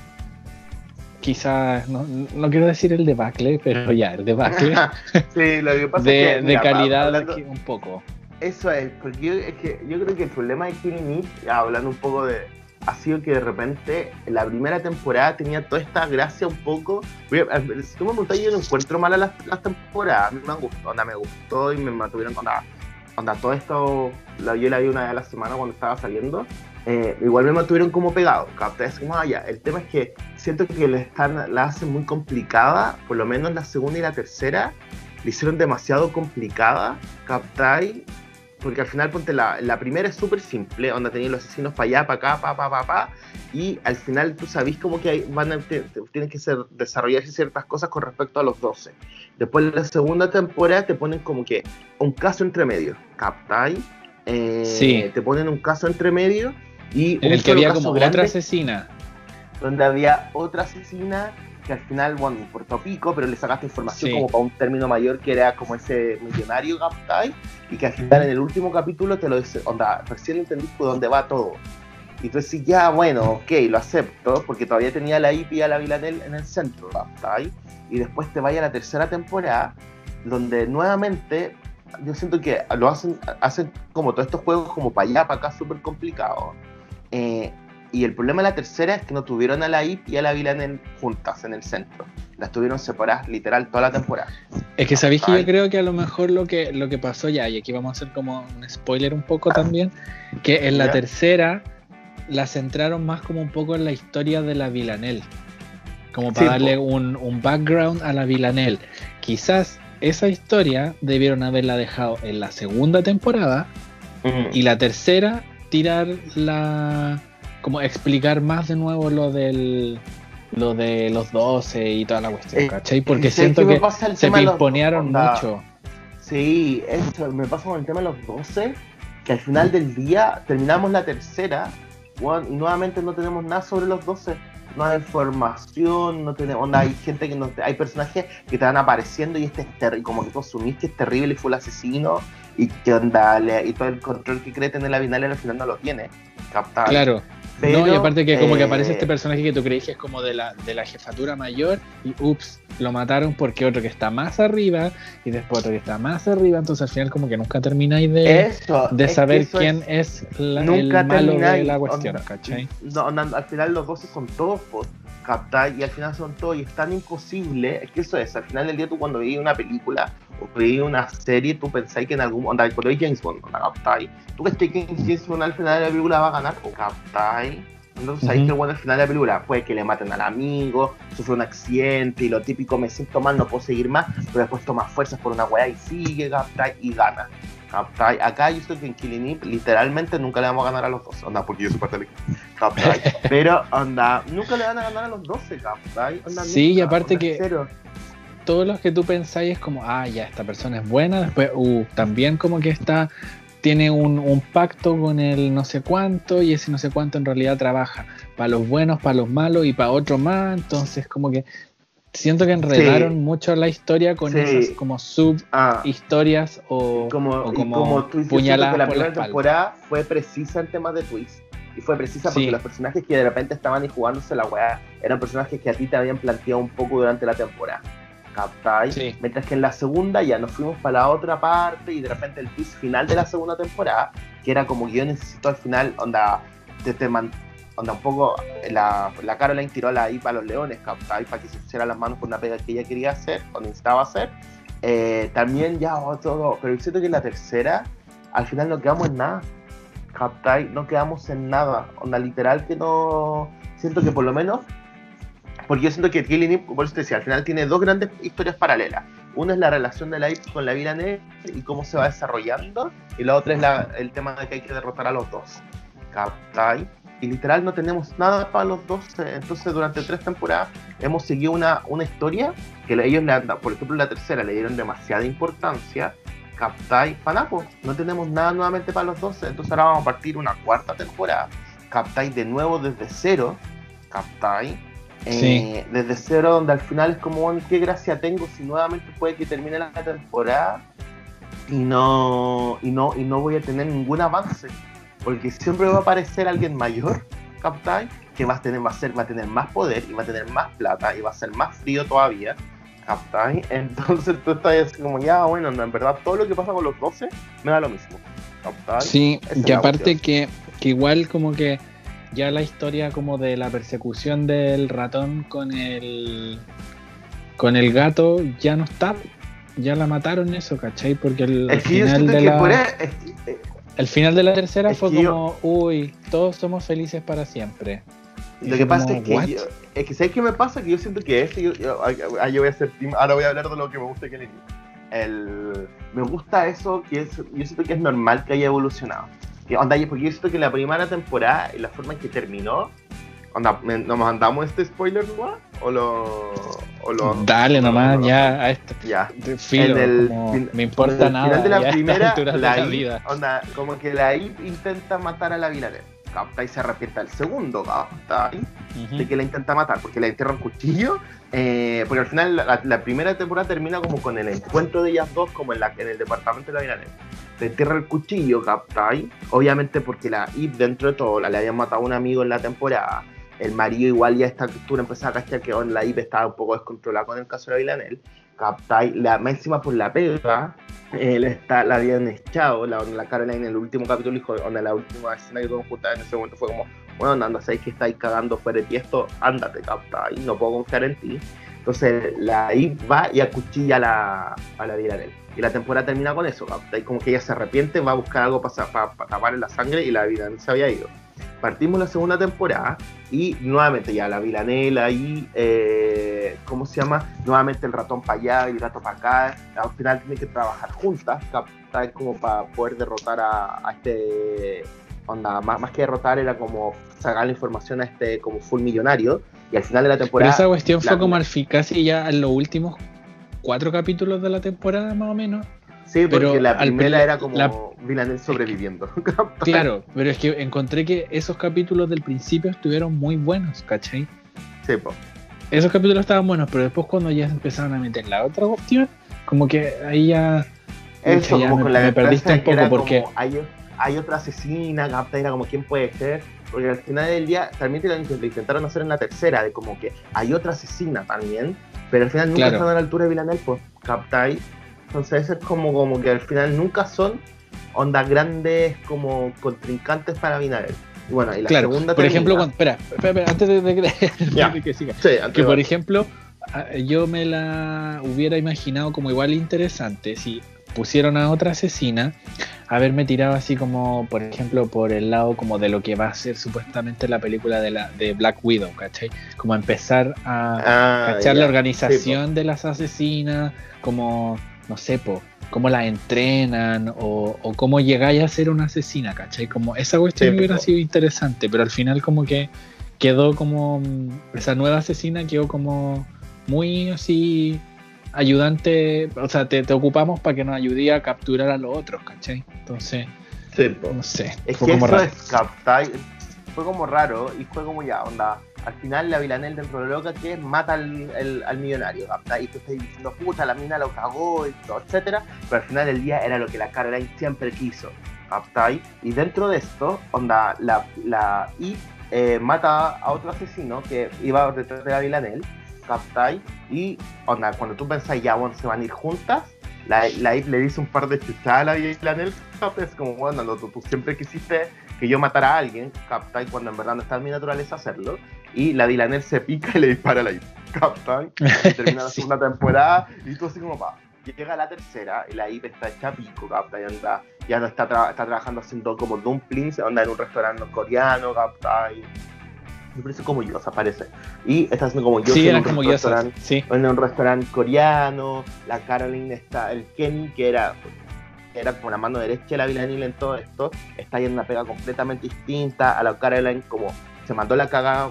quizás, no, no, quiero decir el debacle, pero ya, el debacle. *laughs* sí, lo que pasa de, es que, de calidad aquí un poco. Eso es, porque yo, es que yo creo que el problema de Killing Eve, hablando un poco de, ha sido que de repente la primera temporada tenía toda esta gracia un poco. Si tú me preguntas, yo no encuentro mal las, las temporadas. A mí me gustó, onda, me gustó y me mantuvieron. Onda, onda todo esto, yo la vi una vez a la semana cuando estaba saliendo. Eh, igual me mantuvieron como pegado, ¿captas? Como allá. Ah, el tema es que siento que le están, la hacen muy complicada, por lo menos la segunda y la tercera, le hicieron demasiado complicada, ¿captáis? Porque al final, ponte, la, la primera es súper simple, donde tenéis los asesinos para allá, para acá, para, para, para, pa, y al final tú sabís como que hay, van a, tienen que ser, desarrollarse ciertas cosas con respecto a los 12. Después, en la segunda temporada te ponen como que un caso entre medio, ¿captáis? eh, Sí. te ponen un caso entre medio y En el que había como grande, otra asesina. donde había otra asesina que al final, bueno, importó pico, pero le sacaste información Sí. como para un término mayor que era como ese millonario Gaptai, y que al final en el último capítulo te lo dice, onda, recién entendí por dónde va todo. Y tú decís, ya, bueno, ok, lo acepto, porque todavía tenía la IP a la Villanel en el centro, Gaptai, y después te vaya a la tercera temporada, donde nuevamente yo siento que lo hacen, hacen como todos estos juegos como para allá, para acá, súper complicados. Eh, y el problema de la tercera es que no tuvieron a la IP y a la Villanel juntas en el centro. Las tuvieron separadas literal toda la temporada. Es que sabéis que yo creo que a lo mejor lo que, lo que pasó ya, y aquí vamos a hacer como un spoiler un poco también, que en la Ya. tercera la centraron más como un poco en la historia de la Villanel. Como para Sí, darle un, un background a la Villanel. Quizás esa historia debieron haberla dejado en la segunda temporada y la tercera tirar la como explicar más de nuevo lo del lo de los 12 y toda la cuestión, Eh, ¿cachai? Porque ¿sabes siento que el se pimponearon mucho. Sí, eso me pasa con el tema de los 12, que al final del día terminamos la tercera y nuevamente no tenemos nada sobre los 12. No hay información, no tenemos, onda, hay gente que no, hay personajes que te van apareciendo y este es como que tú asumís que es terrible y fue el asesino y que onda, y todo el control que cree tener la Vinal al final no lo tiene. Captado. Claro. Pero, no, y aparte que como que eh, aparece este personaje que tú crees que es como de la, de la jefatura mayor y ups, lo mataron porque otro que está más arriba y después otro que está más arriba, entonces al final como que nunca termináis de, Eso, de es que saber quién es- es, la, nunca el malo de la cuestión, ¿cachai? No, onda, al final los 12 son todos, ¿captai? Y al final son todos, y es tan imposible, es que eso es, al final del día tú cuando veías una película o veías una serie, tú pensáis que en algún onda, cuando veis James Bond, onda, ¿captai? Tú crees que James Bond al final de la película va a ganar, o ¿captai? Entonces ahí Ujú. que bueno al final de la película puede que le maten al amigo, sufre un accidente y lo típico me siento mal, no puedo seguir más, pero después toma fuerzas por una weá y sigue, ¿captai? Y gana. ¿Captai? Acá yo estoy que en Killing Eve literalmente nunca le vamos a ganar a los dos. Onda, porque yo soy parte del. ¿Captai? *laughs* Pero, onda, nunca le van a ganar a los 12, ¿captai? Onda, Sí, y aparte onda, que- cero. Todos los que tú pensáis es como, ah, ya, esta persona es buena, después, uh, también como que está, tiene un, un pacto con el no sé cuánto y ese no sé cuánto en realidad trabaja para los buenos, para los malos y para otros más, entonces como que siento que enredaron mucho la historia con Sí. esas como sub Ah, historias o como, o y como como dices, puñaladas que la por la primera temporada fue precisa en temas de twist. Y fue precisa porque Sí. los personajes que de repente estaban ahí jugándose la weá eran personajes que a ti te habían planteado un poco durante la temporada. ¿Captai? Sí. Mientras que en la segunda ya nos fuimos para la otra parte y de repente el twist final de la segunda temporada, que era como que yo necesito al final, onda, te, te man- onda un poco, la, la Caroline tiró la ahí para los leones, ¿captai? Para que se pusiera las manos con una pega que ella quería hacer o necesitaba hacer. Eh, también ya todo, pero siento que en la tercera, al final no quedamos en nada. ¿Captai? No quedamos en nada. Onda, literal que no. Siento que por lo menos. Porque yo siento que Killing Eve, por eso te decía, al final tiene dos grandes historias paralelas. Una es la relación de la Eve con la vida negra y cómo se va desarrollando. Y la otra es la- el tema de que hay que derrotar a los dos. ¿Captai? Y literal no tenemos nada para los dos. eh, Entonces durante tres temporadas hemos seguido una, una historia que ellos le han dado, por ejemplo la tercera le dieron demasiada importancia. Captai, Panapo, no tenemos nada nuevamente para los 12, entonces ahora vamos a partir una cuarta temporada. Captai de nuevo desde cero. Captai. Eh, Sí. Desde cero, donde al final es como, ¿qué gracia tengo si nuevamente puede que termine la temporada y no, y no, y no voy a tener ningún avance? Porque siempre va a aparecer alguien mayor, Captai, que va a, tener, va, a ser, va a tener más poder y va a tener más plata y va a ser más frío todavía. Captai. *laughs* Entonces tú estás como, ya, bueno, no, en verdad todo lo que pasa con los 12 me da lo mismo. Captai. Sí, Esa y aparte que, que igual como que ya la historia como de la persecución del ratón con el con el gato ya no está. Ya la mataron eso, ¿cachai? Porque el, Es que yo final siento de que la por es que- eh, el final de la tercera es fue que yo- como, uy, todos somos felices para siempre. Lo que pasa como, es que ¿what? yo, es que ¿sabes qué me pasa? Que yo siento que ese, yo, yo- yo voy a hacer team- ahora voy a hablar de lo que me gusta de Kenny. El, me gusta eso, que es, yo siento que es normal que haya evolucionado. Que, onda, porque yo siento que la primera temporada la forma en que terminó, onda, nos mandamos este spoiler, ¿no? o lo, o lo Dale nomás ya a esto. Ya. Filo, En el fin- me importa en el nada. final de la ya primera, de la Ip, vida. onda, como que la IP intenta matar a la Villanel. ¿Captai? Se arrepienta el segundo, ¿captai? Ujú. de que la intenta matar, porque la entierra un cuchillo. eh, porque al final la, la primera temporada termina como con el encuentro de ellas dos, como en, la, en el departamento de la Villanel. Le entierra el cuchillo, ¿captai? Obviamente porque la IP, dentro de todo, la, le habían matado a un amigo en la temporada. El marido igual ya esta altura empezaba a cachar que oh, la IP estaba un poco descontrolada con el caso de la Villanel. ¿Captai? La, más encima por la pega, él está, la habían echado, la, la Caroline en el último capítulo dijo, onda, la última escena que tuvimos juntas en ese momento fue como, bueno, anda, sabéis que estáis cagando fuera de ti esto, ándate, capta, y no puedo confiar en ti. Entonces la I va y acuchilla a la, a la Villanel. Y la temporada termina con eso, capta, y como que ella se arrepiente, va a buscar algo para taparle la sangre y la Villanel se había ido. Partimos la segunda temporada y nuevamente ya la Villanel ahí, eh, ¿cómo se llama? Nuevamente el ratón para allá y el gato para acá. Al final tienen que trabajar juntas, capta, como para poder derrotar a, a este onda, más, más que derrotar era como sacar la información a este como full millonario y al final de la Pero temporada esa cuestión fue como al casi ya en los últimos cuatro capítulos de la temporada, más o menos. Sí porque pero la primera pri- era como la- Villanel sobreviviendo *laughs* Claro, pero es que encontré que esos capítulos del principio estuvieron muy buenos, ¿cachai? sí, po. Esos capítulos estaban buenos, pero después cuando ya se empezaron a meter la otra opción, como que ahí ya... eso Pucha, ya como me- con la me perdiste un poco porque... como, hay, hay otra asesina capta era como quién puede ser porque al final del día también te lo int- lo intentaron hacer en la tercera de como que hay otra asesina también pero al final nunca Claro. están a la altura de Villanel pues captáis entonces eso es como, como que al final nunca son ondas grandes como contrincantes para Villanel y bueno y la Claro, segunda por ejemplo, termina- cuando, espera, espera, espera, antes de, de de *laughs* que siga. sí, antes Que por ejemplo, a- yo me la hubiera imaginado como igual interesante si pusieron a otra asesina haberme tirado así como, por ejemplo, por el lado como de lo que va a ser supuestamente la película de, la, de Black Widow, ¿cachai? Como empezar a Ah, cachar la organización de las asesinas, como, no sé, po, cómo las entrenan o, o cómo llegáis a ser una asesina, ¿cachai? Como esa cuestión Sí, hubiera sido interesante, pero al final como que quedó como, esa nueva asesina quedó como muy así ayudante, o sea, te, te ocupamos para que nos ayude a capturar a los otros, ¿cachai? Entonces, Sí, no sé, Es que como eso raro. es captar. Fue como raro y fue como ya, onda. Al final la Villanel dentro de lo loca que mata al, el- al millonario, capta. Y tú estás diciendo, puta, la mina lo cagó y todo, etcétera. Pero al final del día era lo que la Caroline siempre quiso. Y dentro de esto, onda, la, la I eh, mata a otro asesino que iba detrás de la Villanel, captai. Y onda, cuando tú pensás ya, se van a ir juntas, la, la Ip le dice un par de chuchadas a la Villanel, capta, es como, bueno, no, tú, siempre quisiste que yo matara a alguien, capta, y cuando en verdad no está en mi naturaleza hacerlo, y la Villanel se pica y le dispara a la Ip, capta, y termina la Sí. *laughs* segunda temporada, y tú así como, pa, llega la tercera, y la Ip está hecha pico, capta, y anda, ya está, tra- está trabajando haciendo como dumplings, anda en un restaurante coreano, capta, y me parece como yo, aparece, y está haciendo como yo Sí, en un como sí. en un restaurante coreano, la Caroline está, el Kenny, que era, era como la mano derecha de la Villanil en todo esto, está en una pega completamente distinta a la Caroline, como se mandó la cagada,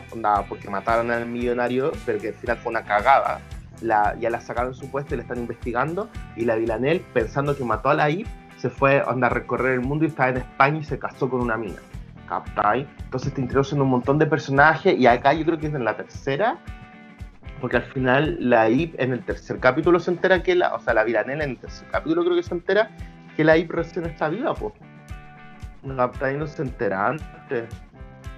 porque mataron al millonario, pero que al final fue una cagada. La, ya la sacaron su puesto y la están investigando, y la Villanel, pensando que mató a la IP, se fue onda, a recorrer el mundo y estaba en España y se casó con una mina. ¿Captai? Entonces te introducen un montón de personajes y acá yo creo que es en la tercera porque al final la IP en el tercer capítulo se entera que la, o sea, la Viranela en el tercer capítulo creo que se entera que la IP recién está viva, pues. Ahí no se entera antes.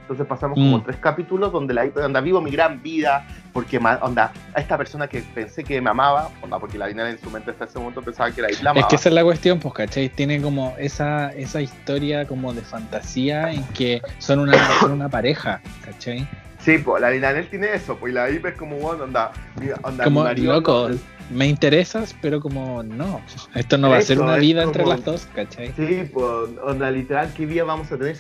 Entonces pasamos como Mm. tres capítulos donde la IP anda vivo mi gran vida, porque onda, a esta persona que pensé que me amaba, onda, porque la Viranela en su mente hasta ese momento pensaba que la IP la Es amaba. que esa es la cuestión, pues, ¿cachai? Tiene como esa, esa historia como de fantasía en que son una, *coughs* son una pareja, ¿cachai? Sí, pues la Viranel tiene eso, pues y la IP es como, bueno, onda, onda Como, mi marido- loco, me interesas, pero como no, esto no va a ser una vida entre como- las dos, ¿cachai? Sí, pues, onda, literal, ¿qué día vamos a tener?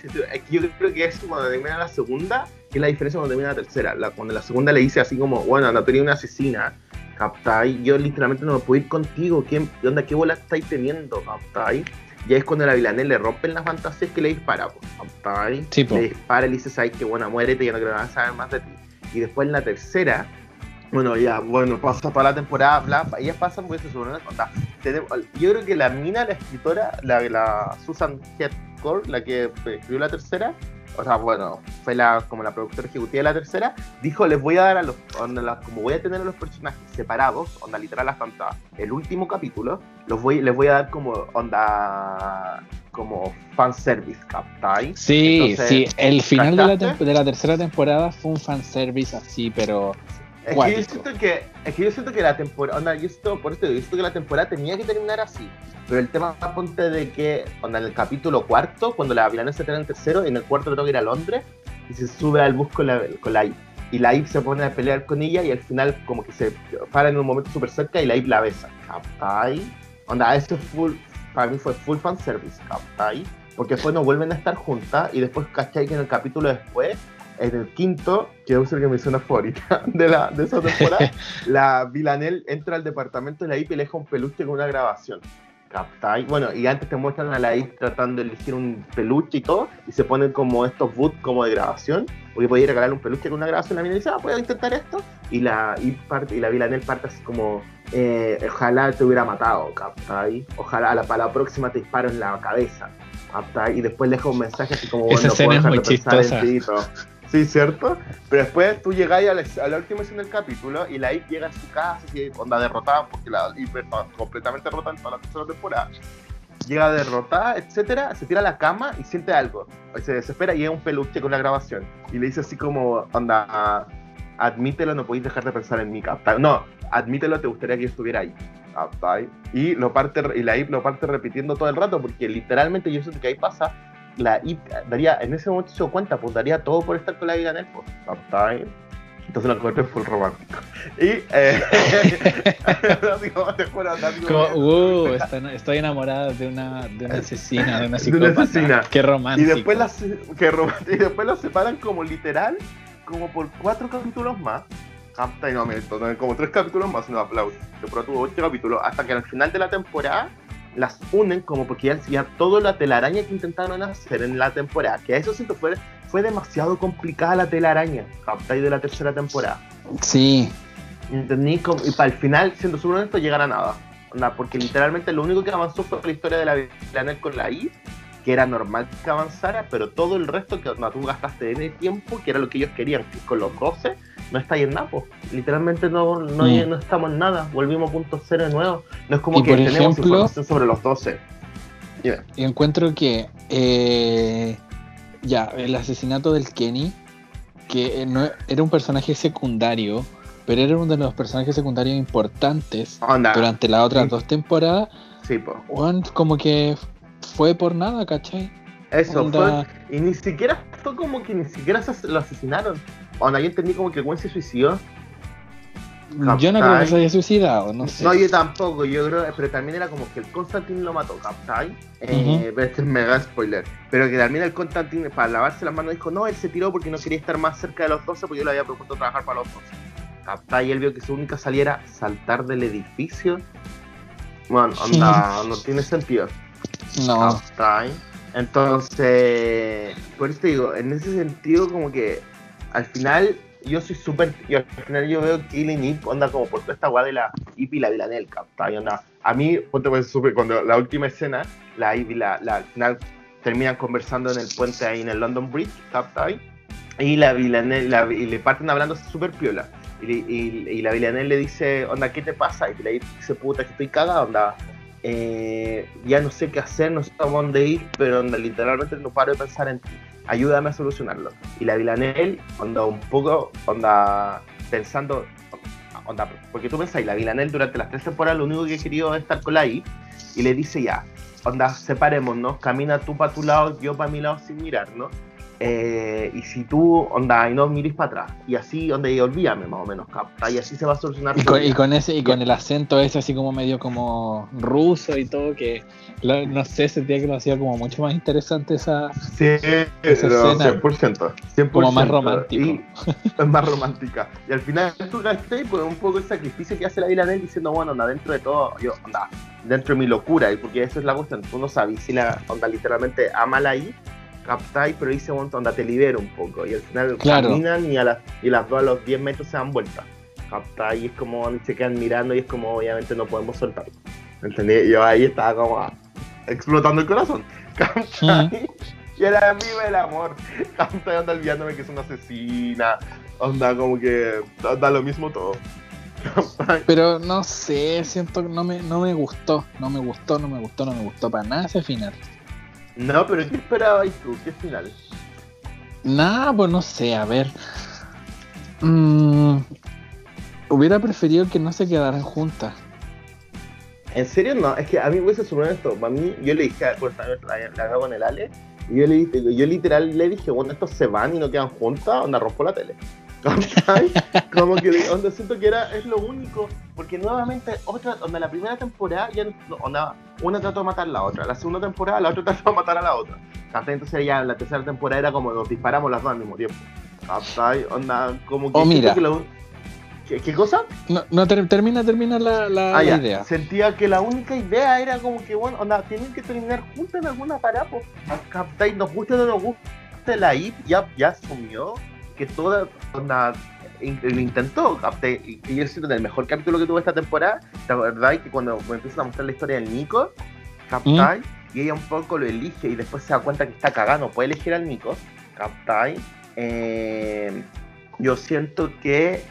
Yo creo que es cuando termina la segunda, que es la diferencia cuando termina la tercera. La- cuando la segunda le dice así como, bueno, no tenía una asesina, ¿captai? Yo literalmente no me puedo ir contigo, ¿qué, onda, qué bola estáis teniendo, ¿captai? Y es cuando la Villanel le rompen las fantasías que le dispara, pues, ¿captai? Sí. Le dispara y le dice, ¿sabes qué buena, muérete, ya no quiero nada saber más de ti. Y después en la tercera, Bueno, ya, bueno, pasa toda la temporada, bla, ellas pasan, pues se suben a tenemos, Yo creo que la mina, la escritora, la, la Susan Headcore, la que escribió la tercera, o sea, bueno, fue la, como la productora ejecutiva de la tercera, dijo, les voy a dar a los, onda, como voy a tener a los personajes separados, onda literal hasta el último capítulo, los voy, les voy a dar como onda, como fanservice, ¿captai? Sí, sí, el final de la, de la, tercera temporada fue un fanservice así, pero... Es que, yo siento que, es que yo siento que la temporada, onda, yo por esto, yo siento que la temporada tenía que terminar así. Pero el tema ponte de que, onda, en el capítulo cuarto, cuando la se tiene en tercero, en el cuarto tengo que ir a Londres y se sube al bus con la, con la Y la Ip se pone a pelear con ella y al final como que se para en un momento súper cerca y la Ip la besa. ¿Captai? Onda, eso full, para mí fue full fan service, ¿captai? Porque después no vuelven a estar juntas y después, ¿cachai? Que en el capítulo después, en el quinto, que es el que me suena favorita *laughs* de, la, de esa temporada, *laughs* la Villanelle entra al departamento de la Ip y le deja un peluche con una grabación. ¿Captai? Bueno, y antes te muestran a la I tratando de elegir un peluche y todo, y se ponen como estos boots como de grabación, porque podía regalar un peluche con una grabación, la mina dice, ah, puedo intentar esto, y la I parte, y la Villanel parte así como, eh, ojalá te hubiera matado, ¿captai? Ojalá a la, para la próxima te disparo en la cabeza, ¿captai? Y después le dejo un mensaje así como, bueno, dejar de pensar en ti, Sí, ¿cierto? Pero después tú llegáis a la, última escena del capítulo y la IP llega a su casa, así, onda derrotada, porque la IP está completamente derrotada en toda la tercera temporada. Llega derrotada, etcétera, se tira a la cama y siente algo. Se desespera y llega un peluche con la grabación. Y le dice así como, onda, admítelo, no podéis dejar de pensar en mí, capta. No, admítelo, te gustaría que yo estuviera ahí. Y, lo parte, y la IP lo parte repitiendo todo el rato, porque literalmente yo sé que ahí pasa la daría, en ese momento se dio cuenta, pues daría todo por estar con la vida en él, pues, Entonces lo encontré full romántico. Y, eh, *laughs* digo, te juro, Como, uh, estoy, enamorada de una, de una asesina, de una psicópata. *laughs* De una asesina. Qué romántico. Y después, las, qué romántico. *laughs* y después los separan como literal, como por cuatro capítulos más. Y no, como tres capítulos más, no aplauso. Pero tuvo ocho capítulos, hasta que al final de la temporada las unen como porque ya, ya todo la telaraña que intentaron hacer en la temporada, que a eso siento fue, fue demasiado complicada la telaraña, ¿captáis? De la tercera temporada. Sí. ¿Entendí? Y para el final, siendo súper honesto, llegar a nada. Porque literalmente lo único que avanzó fue la historia de la Villanel con la I, que era normal que avanzara, pero todo el resto que no, tú gastaste en el tiempo, que era lo que ellos querían, que con los 12 no está ahí en nada, literalmente no, no, mm. no, estamos en nada, volvimos a punto cero de nuevo. No es como que tenemos información sobre los 12. Y encuentro que eh, ya, el asesinato del Kenny, que eh, no, era un personaje secundario, pero era uno de los personajes secundarios importantes durante las otras dos temporadas. Sí, po. como que fue por nada, ¿cachai? Eso, fue, y ni siquiera fue como que ni siquiera lo asesinaron. O no, yo entendí como que güey se suicidó. Yo no creo que se haya suicidado, no sé. No, yo tampoco, yo creo, pero también era como que el Constantine lo mató, ¿captai? Eh, este es mega spoiler. Pero que también el Constantine, para lavarse las manos, dijo, no, él se tiró porque no quería estar más cerca de los 12 porque yo le había propuesto trabajar para los 12. ¿Captai? Y él vio que su única salida era saltar del edificio. Bueno, anda, no tiene sentido. No. Entonces, por eso te digo, en ese sentido como que al final yo soy súper. Al final yo veo Killing Ip, onda como por toda esta guada de la Ip y la Villanel, ¿captai? Onda, a mí, ponte pues, súper. Cuando la última escena, la Ip y la, la, al final terminan conversando en el puente ahí en el London Bridge, ¿captai? Y la Villanel, la, y le parten hablando súper piola. Y, y, y, la Villanel le dice, onda, ¿qué te pasa? Y Ip dice, puta, que estoy cagada, onda. Eh, ya no sé qué hacer, no sé a dónde ir, pero literalmente no paro de pensar en ti ayúdame a solucionarlo. Y la Villanel, onda un poco, onda pensando, onda, porque tú pensás, la Villanel durante las tres temporadas lo único que querido es estar con la I, y le dice ya, onda, separémonos, camina tú para tu lado, yo para mi lado sin mirar, ¿no? Eh, y si tú, onda, y no mires para atrás, y así, onda, y olvídame más o menos, capta, y así se va a solucionar. Y con, y con, ese, y con el acento ese así como medio como ruso y todo, que no sé, sentía que lo hacía como mucho más interesante esa, sí, esa escena. 100%, Como más romántico. Y, *laughs* es más romántica. Y al final tú gasté pues, un poco el sacrificio que hace la Villanel diciendo, bueno, onda, dentro de todo, yo, onda, dentro de mi locura, y porque esa es la cuestión, tú no sabes si la onda literalmente ama la I captáis, pero dice un montón, te libera un poco. Y al final caminan y, a las, y las dos a los 10 metros se dan vuelta. ¿Captai? Y es como se quedan mirando y es como obviamente no podemos soltarlo. ¿Entendí? Yo ahí estaba como ah, explotando el corazón. *laughs* ¿Captai? Y era viva el amor. ¿Captai? Anda olvidándome que es una asesina. Onda como que da lo mismo todo. Pero no sé, siento que no me, no me gustó, no me gustó, no me gustó, no me gustó para nada ese final. No, pero ¿qué esperabas tú? ¿Qué final? Nada, pues no sé, a ver. Mm, hubiera preferido que no se quedaran juntas. ¿En serio? No, es que a mí hubiese suponer esto. Para mí, yo le dije, pues la, la, hago con el Ale, y yo, le, yo literal le dije, bueno, estos se van y no quedan juntas, onda rompo la tele. Como que onda, siento que era, es lo único, porque nuevamente, otra, donde la primera temporada ya onda, una trató de matar a la otra, la segunda temporada la otra *laughs* trató de matar a la otra. Entonces ya la tercera temporada era como nos disparamos las dos al mismo tiempo. Onda, como que, oh, mira. ¿Qué, cosa? No, no termina, termina la, la, ah, idea. Sentía que la única idea era como que, bueno, onda, tienen que terminar juntos en alguna parada, pues, nos guste o no nos guste la IP, ya, ya asumió que toda onda, lo intentó, y, y yo siento en el mejor capítulo que tuvo esta temporada, la verdad que cuando me empiezan a mostrar la historia del Nico, captai, y ella un poco lo elige y después se da cuenta que está cagando, puede elegir al Nico, captai, eh, yo siento que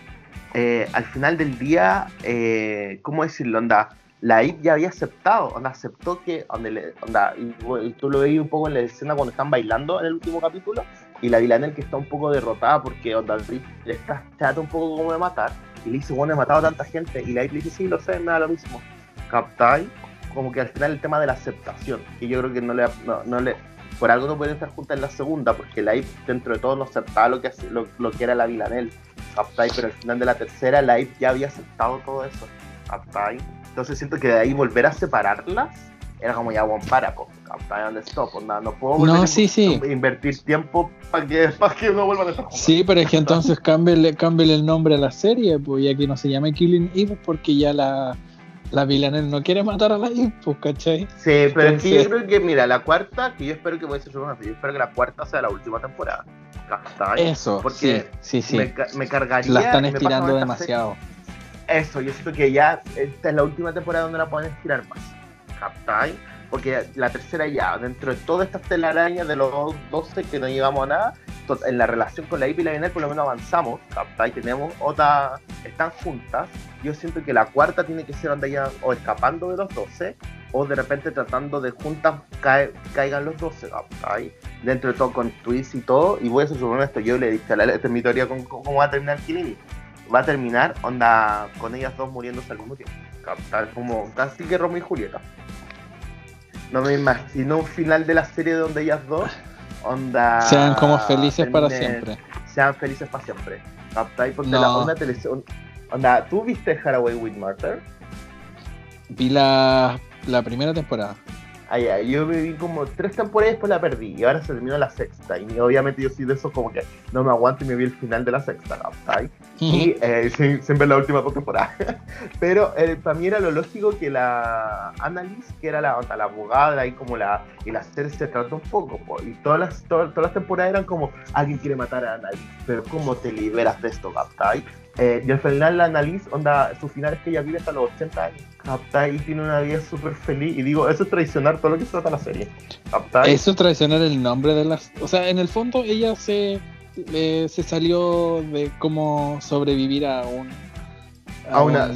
eh, al final del día, eh, ¿cómo decirlo? Onda, la IP ya había aceptado, onda, aceptó que, onda, y, tú lo veis un poco en la escena cuando están bailando en el último capítulo, y la Villanel que está un poco derrotada porque onda, le está chato un poco como de matar, y le dice, bueno, he matado a tanta gente, y la IP le dice, sí, lo sé, me da lo mismo. Captai, como que al final el tema de la aceptación, y yo creo que no le, no, le por algo no pueden estar juntas en la segunda, porque la IP dentro de todo no aceptaba lo que, lo, lo que era la Villanel, Captai, pero al final de la tercera la IP ya había aceptado todo eso, Captai. Entonces siento que de ahí volver a separarlas era como ya, bueno, para, pues, donde stop, no, no puedo no, sí, sí. invertir tiempo para que, *laughs* para que no vuelvan a estar Sí, pero es que entonces cámbiale, el nombre a la serie, pues ya que no se llame Killing Eve, porque ya la, la Villanel no quiere matar a la Eve, pues, ¿cachai? Sí, pero es que yo creo que, mira, la cuarta, que yo espero que voy a ser yo espero que la cuarta sea la última temporada. ¿cachai? Eso, porque sí, sí, Me, me, cargaría. La están estirando demasiado. Eso, yo siento que ya esta es la última temporada donde la pueden estirar más ¿captai? Porque la tercera ya, dentro de toda esta telaraña de los 12 que no llegamos a nada, en la relación con la IP y la Bienal por lo menos avanzamos, ¿captai? Tenemos otra, están juntas. Yo siento que la cuarta tiene que ser donde ya o escapando de los 12 o de repente tratando de juntas caigan los 12, ¿captai? Dentro de todo con twists y todo, y voy a ser su esto, yo le dije a la esta con cómo va a terminar Killing Va a terminar, onda, con ellas dos muriéndose al mismo tiempo, ¿captai? Como casi que Romeo y Julieta. No me imagino un final de la serie donde ellas dos onda sean como felices para siempre. Sean felices para siempre. Porque la onda televisión. Onda, ¿tú viste Haraway with Murder? Vi la, la primera temporada. Ah, yo me vi como tres temporadas y después la perdí. Y ahora se terminó la sexta. Y obviamente yo soy de esos como que no me aguanto y me vi el final de la sexta, ¿sabes? *laughs* Y eh, siempre la última temporada. *laughs* Pero eh, para mí era lo lógico que la Annalise, que era la, la abogada y como la, y la se trató un poco. y todas las, todas, las temporadas eran como alguien quiere matar a Annalise. Pero ¿cómo te liberas de esto, ¿sabes? Eh, y al final la Annalise, onda, su final es que ella vive hasta los 80 años y tiene una vida súper feliz. Y digo, eso es traicionar todo lo que se trata la serie. Eso es traicionar el nombre de las. O sea, en el fondo ella se, se salió de cómo sobrevivir a un. A, una,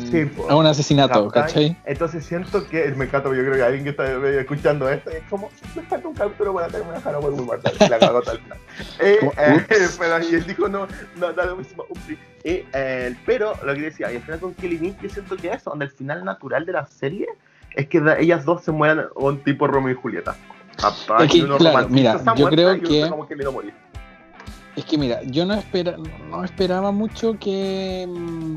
a un asesinato, ¿cachai? Entonces siento que me encanta, yo creo que alguien que está escuchando esto es como, me falta un capítulo para terminar a muy la cagó tal final. *laughs* Eh, eh, *laughs* pero y él dijo, no, no, da lo mismo, eh, pero lo que decía, y al final con Kelly yo siento que eso, donde el final natural de la serie es que ellas dos se mueran un tipo Romeo y Julieta. claro, mira, yo creo que... Es que mira, yo no, espera, no esperaba mucho que mm,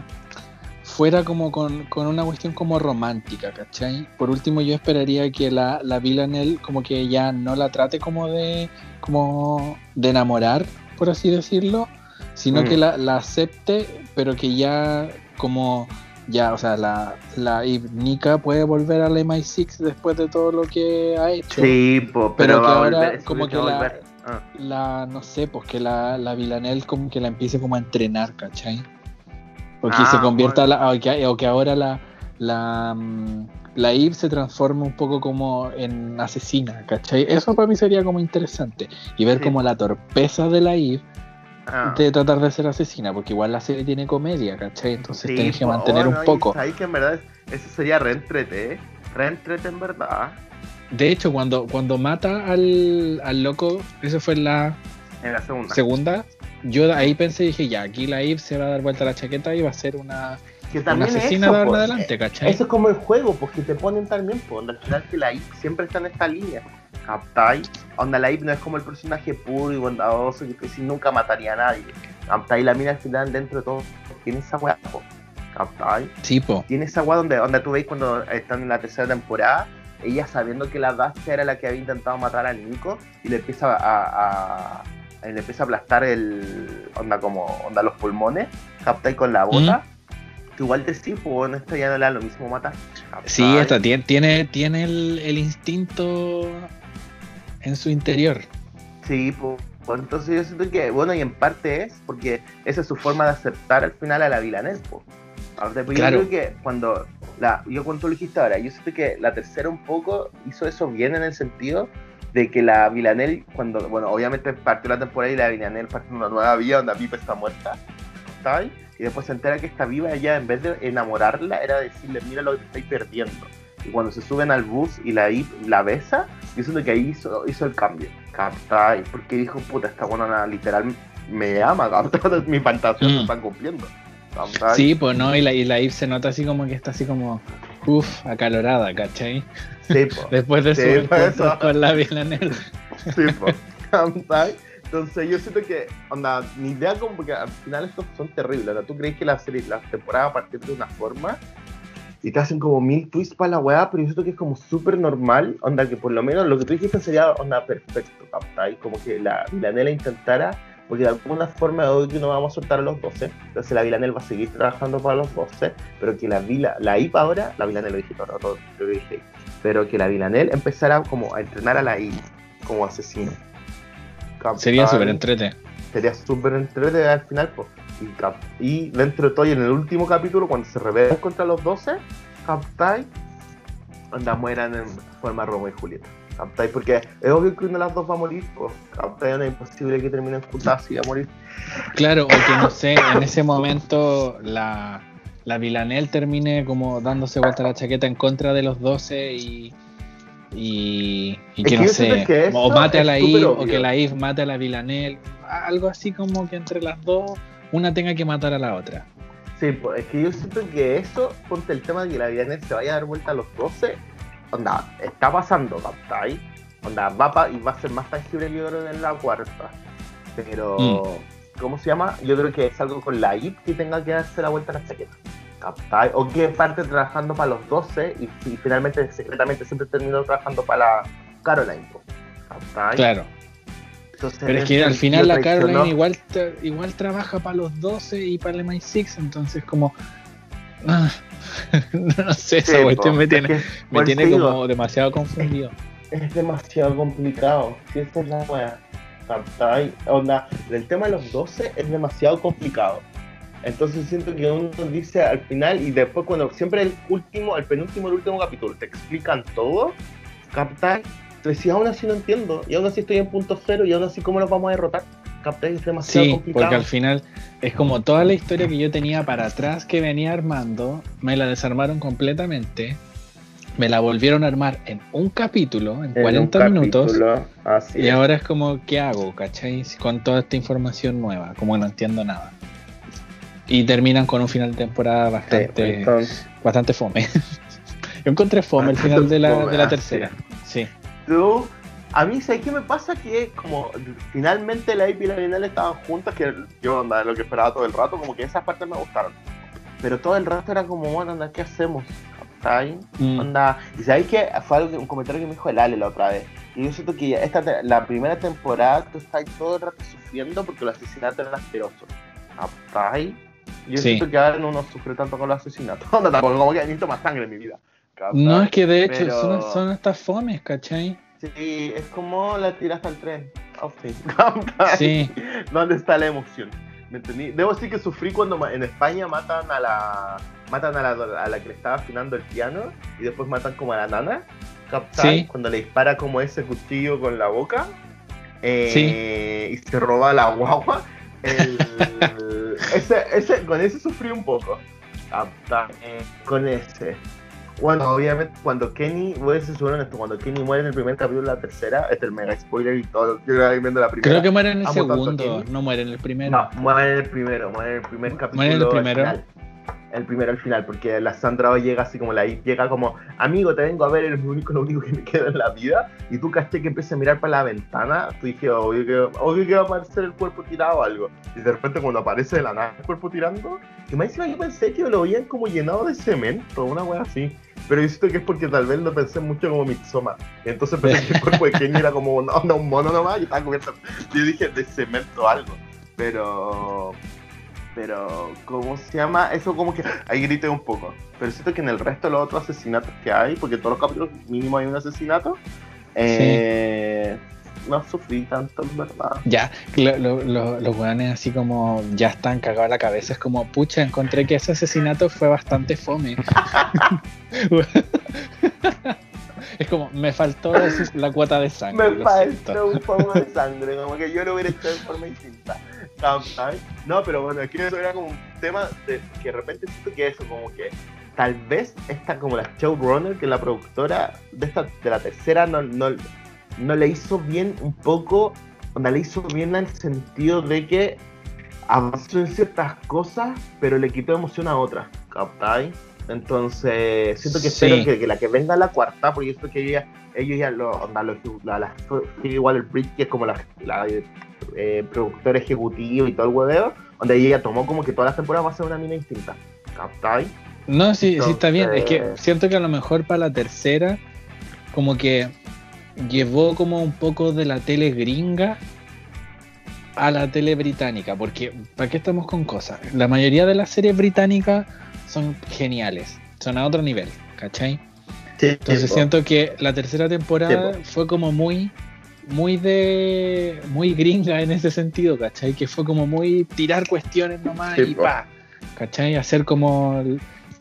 fuera como con, una cuestión como romántica, ¿cachai? Por último yo esperaría que la, la Villanelle como que ya no la trate como de, como de enamorar, por así decirlo, sino que mm. la, la, acepte, pero que ya como ya, o sea, la, la Nika puede volver al MI6 después de todo lo que ha hecho. Sí, pero, que ahora como que la, ah. la, no sé, pues que la, la Villanelle como que la empiece como a entrenar, ¿cachai? O que Ah, se convierta bueno. la, o, que, o que ahora la, la, mm, la Eve se transforme un poco como en asesina, ¿cachai? Eso para mí sería como interesante. Y ver Sí. como la torpeza de la Eve Ah. de tratar de ser asesina, porque igual la serie tiene comedia, ¿cachai? Entonces Sí, tienes que mantener oh, un no, poco. sabes que en verdad eso sería reentrete. Reentrete en verdad. De hecho, cuando, cuando mata al, al loco, eso fue en la En la segunda. segunda, yo ahí pensé y dije, ya, aquí la Eve se va a dar vuelta a la chaqueta y va a ser una, que una asesina eso, de po, adelante, ¿cachai? Eso es como el juego, porque te ponen también, pues, al final que la IP siempre está en esta línea. ¿Captai? Onda, la IP no es como el personaje puro y bondadoso que si nunca mataría a nadie. ¿Captai? La mina al final, dentro de todo, tiene esa weá, po. ¿Captai? Sí, po. Tiene esa weá donde, donde tú veis cuando están en la tercera temporada, ella sabiendo que la Dastia era la que había intentado matar al Nico y le empieza a, a- le empieza a aplastar el onda como onda los pulmones, ¿captai? Con la bota. Que igual te sí, pues bueno, esto ya no le da lo mismo matar. Sí, esta tiene, tiene, tiene el, el instinto en su interior. Sí, pues. pues, entonces yo siento que, bueno, y en parte es porque esa es su forma de aceptar al final a la Vilanel, pues. Ahora, pues, Claro. Yo creo que cuando, la, yo cuando tú lo dijiste ahora, yo siento que la tercera un poco hizo eso bien en el sentido de que la Vilanel, cuando, bueno, obviamente partió la temporada y la Vilanel partió una nueva vida donde Pipa está muerta, ¿está ahí? Y después se entera que esta viva ella, en vez de enamorarla, era decirle, mira lo que te estáis perdiendo. Y cuando se suben al bus y la, la besa, yo siento que ahí hizo, hizo el cambio, ¿captai? Porque dijo, puta, esta buena literal me ama. *laughs* Mis fantasías se Mm. están cumpliendo. Sí, pues no, y la, y la Eve se nota así como que está así como, uff, acalorada, ¿cachai? Sí. *laughs* Después de su Sí, encuentro eso. con la Villanelle. Sí. Entonces yo siento que, onda, mi idea como porque al final estos son terribles, onda, tú crees que la serie, las temporadas a partir de una forma y te hacen como mil twists para la weá, pero yo siento que es como súper normal, onda, que por lo menos lo que tú dijiste sería, onda, perfecto, ¿cachai? Como que la Vilanela intentara, porque de alguna forma hoy no vamos a soltar a los 12, entonces la Vilanel va a seguir trabajando para los 12, pero que la Vila, la IPA ahora, la Vilanel lo dije todo, todo lo que dije, pero que la Vilanel empezara como a entrenar a la I como asesino. Sería súper entrete. Sería súper entretenido al final, pues. Y, cap- y dentro de todo, y en el último capítulo, cuando se rebelan contra los 12, ¿captai? Onda mueran en forma Romeo y Julieta. Porque es obvio que una de las dos va a morir, pues. ¿Captai? No es imposible que terminen juntas y va a morir. Claro, o que no sé, en ese momento la, la Villanelle termine como dándose vuelta la chaqueta en contra de los 12 y. Y, y que no sé, que o mate a la Eve, o que la Eve mate a la Villanelle, algo así como que entre las dos una tenga que matar a la otra. Sí, pues es que yo siento que eso, ponte el tema de que la Villanet se vaya a dar vuelta a los 12, onda, está pasando, ¿captai? Onda, va pa- y va a ser más tangible yo creo en la cuarta. Pero, Mm. ¿cómo se llama? Yo creo que es algo con la IP que tenga que darse la vuelta a la chaqueta. ¿Captai? O que parte trabajando para los 12 y, y finalmente, secretamente, siempre terminó trabajando para la Caroline. po, ¿Captai? Claro. Entonces, Pero es que al final la Caroline igual, igual trabaja para los 12 y para el MI6, entonces como... ah, *laughs* no sé, esa Sí, cuestión po, me es tiene, que, me tiene digo, como demasiado confundido. es demasiado complicado. Si esa es la wea. Onda, el tema de los 12 es demasiado complicado. Entonces siento que uno dice al final y después cuando siempre el último, el penúltimo, el último capítulo te explican todo, ¿captai? Entonces si aún así no entiendo, y aún así estoy en punto cero, y aún así cómo los vamos a derrotar, ¿captai? Es demasiado Sí, complicado. porque al final es como toda la historia que yo tenía para atrás que venía armando, me la desarmaron completamente, me la volvieron a armar en un capítulo, en En 40 un minutos, capítulo, así y es. ahora es como, ¿qué hago? ¿Cachai? Con toda esta información nueva, como que no entiendo nada. Y terminan con un final de temporada Sí, bastante, entonces, bastante fome. *laughs* yo encontré fome el final de la, de la *laughs* tercera. Sí. tú, a mí, ¿sabes qué me pasa? Que como finalmente la IP y la Bienal estaban juntas, que yo anda, lo que esperaba todo el rato, como que esas partes me gustaron. Pero todo el rato era como, bueno, anda, ¿qué hacemos? ¿Captai? Mm. Onda, y sabéis que fue algo que- un comentario que me dijo el Ale la otra vez. Y yo siento que esta, la primera temporada tú estás todo el rato sufriendo porque los asesinatos eran asquerosos. ¿Captai? Yo Sí. siento que ahora no, no sufre tanto con los asesinatos. *laughs* Onda, tampoco como que necesito más sangre en mi vida. ¿captai? No, es que de hecho Pero- son, son estas fomes, ¿cachai? Sí, es como la tiraste al tren. Oh, sí. *laughs* Sí. ¿Dónde está la emoción? ¿Me entendí? Debo decir que sufrí cuando en España matan a la matan a la, a la que le estaba afinando el piano y después matan como a la nana. Sí. Cuando le dispara como ese cuchillo con la boca. eh, Y se roba la guagua. El- *laughs* ese, ese, con ese sufrí un poco. ¿Captai? Con ese. Bueno, obviamente cuando Kenny, voy a en esto, cuando Kenny muere en el primer capítulo de la tercera, este es el mega spoiler y todo, yo viendo la primera. Creo que muere en el Amo segundo, no muere en el primero. No, muere en el primero, muere en el primer capítulo. Muere en el primero. final. El primero al final, porque la Sandra llega así como la llega como, amigo, te vengo a ver, eres lo único, lo único que me queda en la vida. Y tú caché que empieza a mirar para la ventana, tú dije, obvio que, obvio que va a aparecer el cuerpo tirado o algo. Y de repente cuando aparece de la nada el cuerpo tirando, que más encima yo pensé que lo veían como llenado de cemento, una wea así. Pero yo siento que es porque tal vez no pensé mucho como Midsommar. Y entonces pensé que el cuerpo de Kenny era como un mono nomás y estaba cubierto. Yo dije de cemento algo. Pero. Pero, ¿cómo se llama? Eso como que ahí grité un poco. Pero siento que en el resto de los otros asesinatos que hay, porque en todos los capítulos mínimo hay un asesinato, eh, no sufrí tanto, en verdad. Ya, lo- lo- lo- los weones así como ya están cagados a la cabeza. Es como, pucha, encontré que ese asesinato fue bastante fome. *laughs* es como, me faltó la cuota de sangre. Me siento. falta un poco de sangre, como que yo lo hubiera hecho de forma distinta. No, pero bueno, aquí eso era como un tema de que de repente siento que eso, como que tal vez esta como la showrunner, que es la productora de esta de la tercera, no, no, no le hizo bien un poco, no le hizo bien en el sentido de que avanzó en ciertas cosas, pero le quitó emoción a otras, ¿captai? Entonces, siento que Sí. espero que, que la que venga la cuarta, porque yo creo que ella, ellos ya lo, onda, lo- la, la, igual el Bridge, que es como la, la eh, productora ejecutiva y todo el hueveo, donde ella tomó como que todas las temporadas va a ser una mina distinta, ¿captai? No, sí, sí está bien. Es que siento que a lo mejor para la tercera, como que llevó como un poco de la tele gringa a la tele británica. Porque, ¿para qué estamos con cosas? La mayoría de las series británicas son geniales, son a otro nivel, ¿cachai? Entonces siento que la tercera temporada fue como muy, muy de, muy gringa en ese sentido, ¿cachai? Que fue como muy tirar cuestiones nomás y pa, ¿cachai? Hacer como,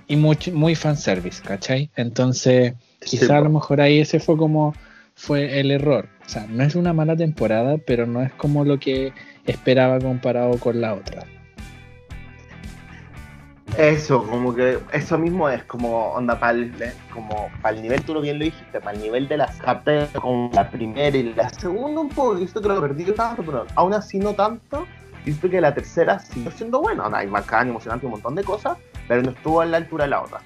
y mucho, muy fanservice, ¿cachai? Entonces, quizá a lo mejor ahí ese fue como, fue el error. O sea, no es una mala temporada, pero no es como lo que esperaba comparado con la otra. Eso, como que eso mismo es como onda para el, como para el nivel, tú lo bien lo dijiste, para el nivel de las captas con la primera y la segunda un poco, siento que lo perdí tanto, pero aún así no tanto, y siento que la tercera siguió siendo buena, onda, hay bacán, emocionante, un montón de cosas, pero no estuvo a la altura de la otra.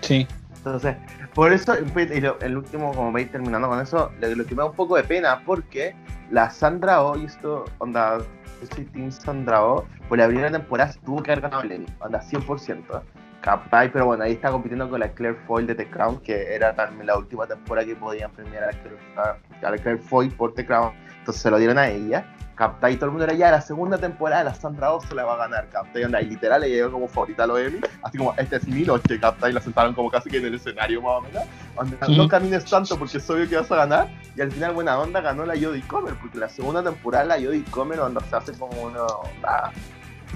Sí. Entonces, por eso, y lo- el último, como veis terminando con eso, lo, lo que me da un poco de pena, porque la Sandra Oh, y esto, onda, soy Team Sandra Oh, por la primera temporada tuvo que haber ganado el Emmy, onda, 100%. Capaz, pero bueno, ahí está compitiendo con la Claire Foy de The Crown, que era también la última temporada que podían premiar a la Claire, a- la Claire Foy por The Crown, entonces se lo dieron a ella. Capta y todo el mundo era ya la segunda temporada la Sandra Oh se la va a ganar, capta y onda, y literal le llegó como favorita a los Emmy, así como este es mi noche, capta y la sentaron como casi que en el escenario más o menos, onda, Ujú. no camines tanto porque es obvio que vas a ganar, y al final buena onda ganó la Jodie Comer, porque la segunda temporada la Jodie Comer onda se hace como una onda,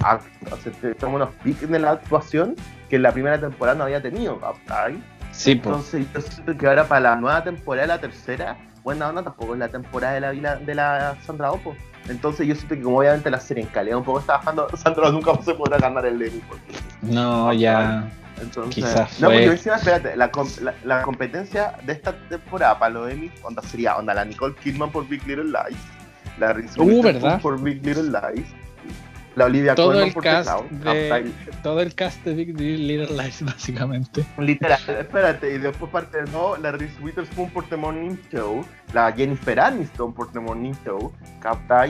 a- se te toma unos piques de la actuación que en la primera temporada no había tenido, capta Sí, entonces yo siento que ahora para la nueva temporada, la tercera, buena onda tampoco es la temporada de la, de la Sandra Opo. Entonces yo siento que como obviamente la serie en calidad un poco está bajando, Sandra nunca se podrá ganar el Emmy. porque- No, ya. Entonces, Quizás no, porque encima, espérate, la, la, la competencia de esta temporada para los Emmy onda sería onda la Nicole Kidman por Big Little Lies, la Reese Uh, por Big Little Lies, la Olivia Todo Colman el por cast Crown, de- Todo el cast de Big Little Lies, *laughs* básicamente. Literal, espérate, y después parte de nuevo la Reese Witherspoon por The Morning Show, la Jennifer Aniston por The Morning Show,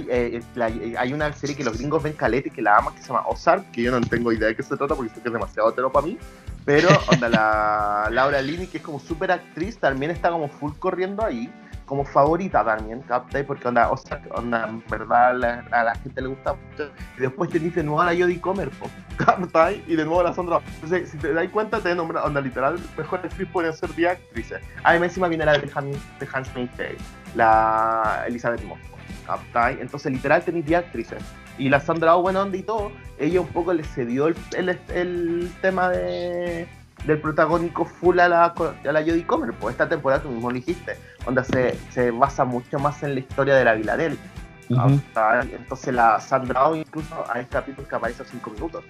eh, la- eh, hay una serie que los gringos ven caleta y que la aman que se llama Ozark, que yo no tengo idea de qué se trata porque sé que es demasiado hetero para mí, pero onda, la *laughs* Laura Linney, que es como súper actriz, también está como full corriendo ahí, como favorita también, Captai, porque onda, Ozark, onda, en verdad a la gente le gusta mucho, y después te dice nuevo a la Jodie Comer. *laughs* Captai, y de nuevo a la Sandra. Entonces, si te das cuenta, te nombran, onda, literal, mejor actriz podrían ser 10 actrices. Ah, más encima viene la de Han- de Handmaid's Tale, la Elizabeth Moss. Captai, entonces literal tenéis 10 actrices. y la Sandra Oh buena onda y todo, ella un poco le cedió el, el, el tema de del protagónico full a la, a la Jodie Comer, pues esta temporada tú mismo lo dijiste, donde se, se basa mucho más en la historia de la Viladel. Entonces la Sandra incluso hay capítulos que aparece a 5 minutos.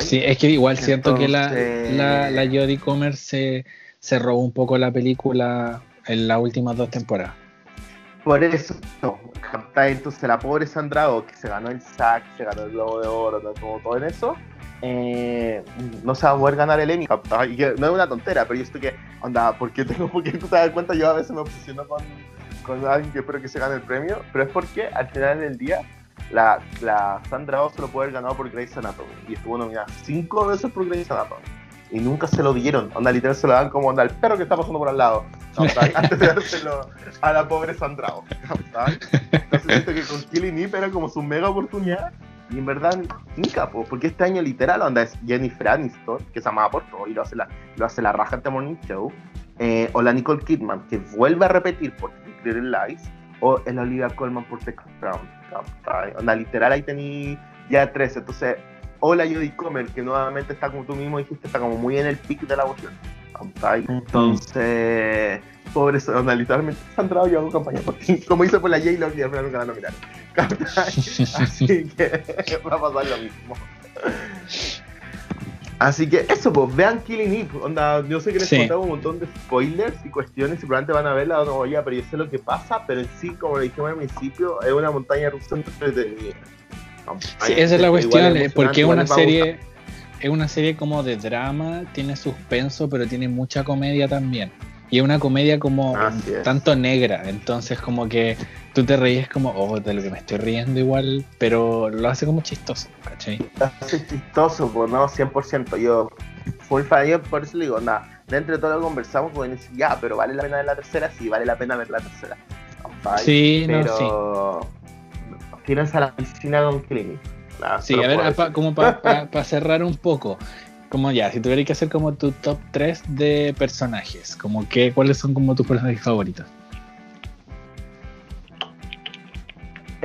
Sí, es que igual siento que la, la, la Jodie Comer se, se robó un poco la película en las últimas dos temporadas. Por eso, no, entonces la pobre Sandra Oh, que se ganó el SAC, se ganó el Globo de Oro, como todo en eso, eh, no se va a poder ganar el Emmy, y que no es una tontera, pero yo estoy que, onda, porque tengo, porque tú te das cuenta, yo a veces me obsesiono con, con alguien que espero que se gane el premio, pero es porque al final del día la, la Sandra Oh se lo puede haber ganado por Grey's Anatomy y estuvo nominada cinco veces por Grey's Anatomy y nunca se lo dieron. Onda, literal se lo dan como onda al perro que está pasando por al lado. *laughs* Antes de dárselo a la pobre Sandra Oh. Entonces siento que con Killing Eve era como su mega oportunidad y en verdad, ni capo, porque este año literal onda es Jennifer Aniston, que se amaba por todo y lo hace la, lo hace la raja de Morning Show, eh, o la Nicole Kidman, que vuelve a repetir por Little Lies, o el Olivia Colman por The Crown. Onda, literal ahí tení ya tres, entonces, o la Comer, que nuevamente está como tú mismo dijiste, está como muy en el pic de la votación. Entonces, pobre onda, literalmente Sandra yo hago campaña por ti, *laughs* como hice por la J-Lo y al final nunca la *laughs* nominaron. Así que *laughs* va a pasar lo mismo. Así que eso, pues vean Killing Eve. Onda, yo sé que les sí. un montón de spoilers y cuestiones y probablemente van a verla o no, ya, pero yo sé lo que pasa, pero en sí, como le dijimos al principio, es una montaña rusa entretenida. Sí, esa es la cuestión, eh, porque es una serie, es una serie como de drama, tiene suspenso, pero tiene mucha comedia también. Y es una comedia como tanto negra, entonces como que tú te reíes como, oh, de lo que me estoy riendo igual, pero lo hace como chistoso, ¿cachai? Lo hace chistoso, pues no, 100%. Yo, full fan, por eso le digo, nada, dentro de todo lo que conversamos, pues decir, ya, pero vale la pena ver la tercera, sí, vale la pena ver la tercera. Sí, pero... no, sí. A la piscina con Clinic. sí, a ver, como para cerrar un poco, como ya, si tuvieras que hacer como tu top 3 de personajes, como que, ¿cuáles son como tus personajes favoritos?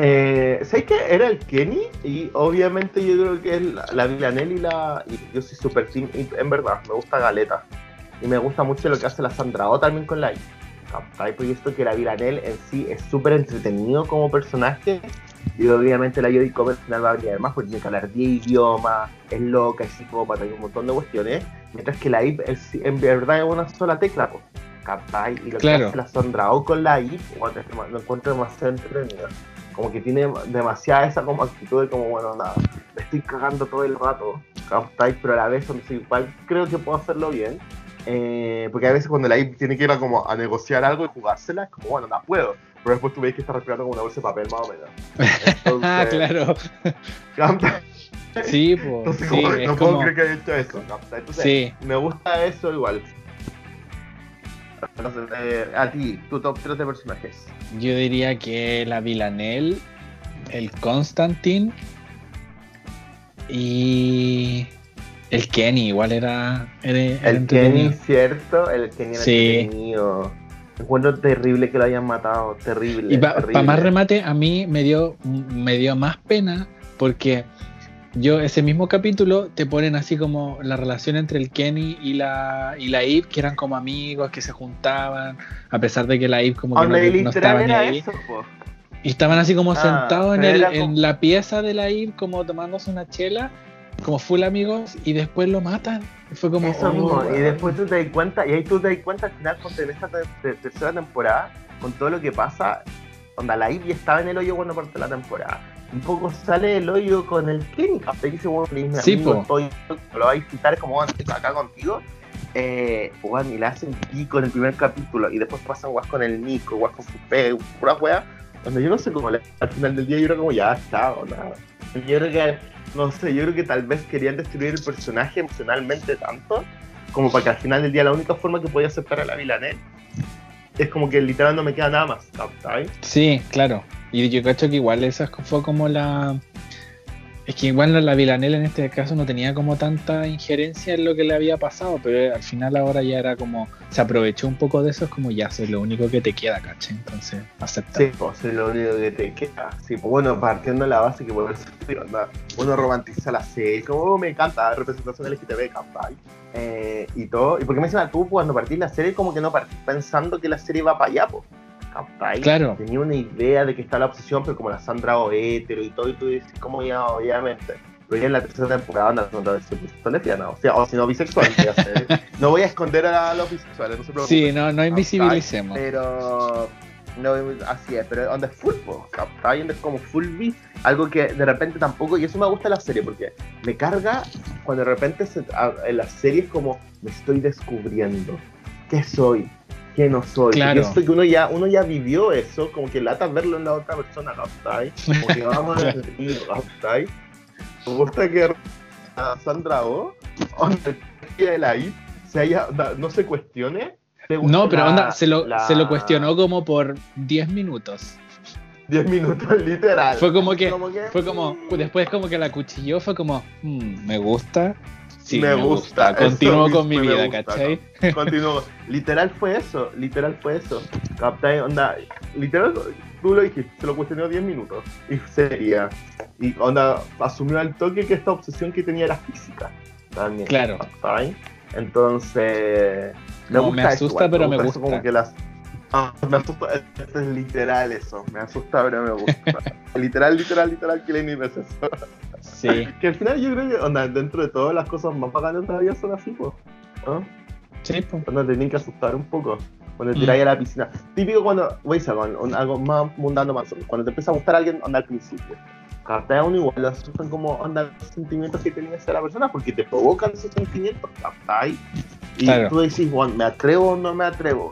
Eh, sé que era el Kenny y obviamente yo creo que es la, la Villanelle y la... Y yo soy super team, en verdad, me gusta Galeta. Y me gusta mucho lo que hace la Sandra O también con la. Porque esto que la Villanelle en sí es súper entretenido como personaje y obviamente la Jodie Comer al final va a venir más porque tiene que hablar 10 idiomas, es loca, es psicópata y un montón de cuestiones. Mientras que la IP en verdad es una sola tecla, pues. Capaz, y lo claro. que hace la Sondra o con la IP, lo encuentro demasiado entretenido. Como que tiene demasiada esa como actitud de como, bueno, nada, me estoy cagando todo el rato, capaz, pero a la vez igual creo que puedo hacerlo bien. Eh, porque a veces cuando la IP tiene que ir a, como a negociar algo y jugársela, es como, bueno, no puedo pero después tú ves que está respirando como una bolsa de papel más o menos. *laughs* Ah, claro. Sí, pues. sí, no puedo creer que haya hecho eso. Entonces, sí. me gusta eso igual. Entonces, eh, a ti, tu top 3 de personajes. Yo diría que la Villanelle, el Constantine y el Kenny, igual era. era, el Kenny, cierto, el Kenny era sí. entretenido. Encuentro terrible que lo hayan matado, terrible. Y para más remate, a mí me dio, me dio más pena porque yo, ese mismo capítulo, te ponen así como la relación entre el Kenny y la, y la Eve, que eran como amigos, que se juntaban, a pesar de que la Eve como que no, no estaba ni ahí. y estaban así como ah, sentados en, el, en la pieza de la Eve, como tomándose una chela, como full amigos, y después lo matan. Fue como. Eso mismo, oh, y después tú te das cuenta, y ahí tú te das cuenta al final, en esta tercera temporada, con todo lo que pasa, onda la Ivy estaba en el hoyo cuando parte la temporada. Un poco sale el hoyo con el Kenny, que dice, bueno, sí, amigo, estoy, lo va a visitar como antes acá contigo. Eh, y le hacen pico en el primer capítulo, y después pasan guas con el Nico, guas con Fupé, pura wea. Donde yo no sé cómo, al final del día yo era como, ya, chao, nada. Yo creo que no sé, yo creo que tal vez querían destruir el personaje emocionalmente tanto como para que al final del día la única forma que podía aceptar a la Vilanet es como que literal no me queda nada más, ¿sabes? Sí, claro. Y yo cacho que igual esa fue como la Es que igual la Villanelle en este caso no tenía como tanta injerencia en lo que le había pasado, pero al final ahora ya era como, se aprovechó un poco de eso, es como ya, soy lo único que te queda, caché, entonces acepta. Sí, pues es lo único que te queda. Sí, pues bueno, partiendo de la base que a uno romantiza la serie, como oh, me encanta la representación LGTB, capaz. Eh, y todo, y porque me dicen tú cuando partís la serie como que no partís pensando que la serie va para allá, pues. Claro. Tenía una idea de que está la obsesión, pero como la Sandra o hetero y todo, y tú dices, ¿cómo ya, obviamente? Pero ya en la tercera temporada anda Sandra vez se lesbiana, o sea, o si no bisexual, *laughs* no voy a esconder a los bisexuales, no se preocupen. Sí, no, no invisibilicemos. Pero no, así es, pero donde es full, ¿cachai? Donde es como full algo que de repente tampoco, y eso me gusta la serie, porque me carga cuando de repente en la serie es como, me estoy descubriendo, ¿qué soy? Que no soy. Claro. esto que uno ya, uno ya vivió eso, como que lata verlo en la otra persona, ¿cachai? Como que vamos a. *laughs* Me gusta que Sandra O, de la I, se haya, no se cuestione. No, pero onda, se lo, se lo cuestionó como por 10 minutos. 10 minutos *laughs* literal. Fue como que, fue como, después como que la cuchilló, fue como, hmm, me gusta, me, gusta. Continúo con mi vida, ¿cachai? *laughs* Continúo. Literal fue eso, literal fue eso. ¿Cachai? Onda, literal, tú lo dijiste, se lo cuestionó 10 minutos. Y sería. Y onda, asumió al toque que esta obsesión que tenía era física. También. Claro. ¿cachai? Entonces. Me, gusta me asusta, pero me gusta. como que las, Ah, me asusta, es literal eso, me asusta pero me gusta. *laughs* literal, literal, literal, que le es eso. Sí. que al final yo creo que, onda, dentro de todas las cosas más bacanas de la vida son así, pues. ¿no? Sí, pues. Cuando te tienen que asustar un poco. Cuando te tiráis a la piscina. Típico cuando, con algo más mundano más. Cuando te empieza a gustar a alguien, anda al principio. Uno igual asustan como anda los sentimientos que tenía esa la persona porque te provocan esos sentimientos, ¿cachai? Y tú decís, bueno, ¿me atrevo o no me atrevo?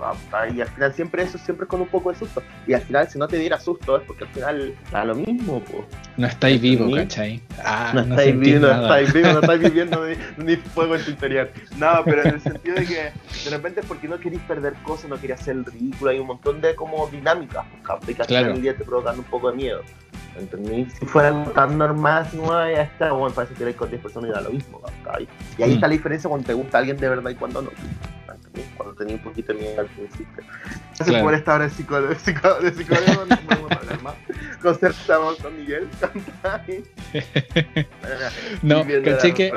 Y al final siempre eso, siempre con un poco de susto. Y al final, si no te diera susto, es porque al final da lo mismo, pues. No estáis vivo, ¿cachai? Ah, no, estáis vivo, no estáis vivo, no estáis viviendo ni, fuego en tu interior. No, pero en el sentido de que de repente es porque no queréis perder cosas, no querías hacer el ridículo, hay un montón de como dinámicas, pues, que al final del día te provocan un poco de miedo. ¿Entendí? Si fuera tan normal, no ya está, bueno, parece que con 10 personas y da lo mismo, Y ahí mm. está la diferencia cuando te gusta alguien de verdad y cuando no. Cuando tenía un poquito de miedo al principio. Gracias claro. por esta hora de psicólogo, de psicólogo, de psicólogo no podemos hablar más. Concertamos con Miguel, *laughs* No, caché que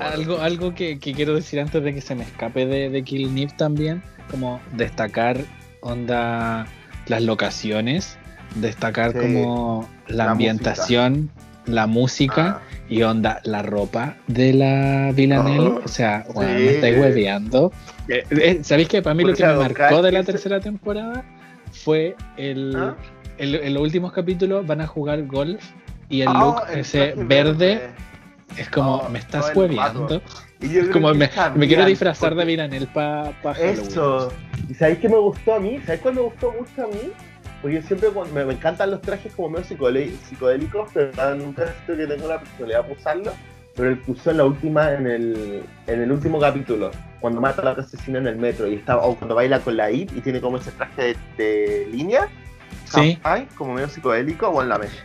algo, algo que, que, quiero decir antes de que se me escape de, de Kill Nip también, como destacar onda las locaciones destacar como la, ambientación, la música ah. y onda, la ropa de la Villanelle. Oh, o sea, me estáis hueveando. Eh, eh, ¿Sabéis que para mí lo que me marcó de la tercera temporada fue el, ¿Ah? en los últimos capítulos van a jugar golf y el ah, look ese verde, es como, oh, me estás hueveando. Es como me, quiero disfrazar de Villanelle para pa Eso. ¿Y sabéis que me gustó a mí? ¿Sabéis cuál me gustó mucho a mí? Porque siempre me, me, encantan los trajes como medio psicodélicos, pero nunca he que tengo la posibilidad de usarlo. Pero el que usó en la última, en el, en el último capítulo, cuando mata a la asesina en el metro y está, o cuando baila con la IT y tiene como ese traje de, línea, sí. como medio psicodélico, o en la mesa.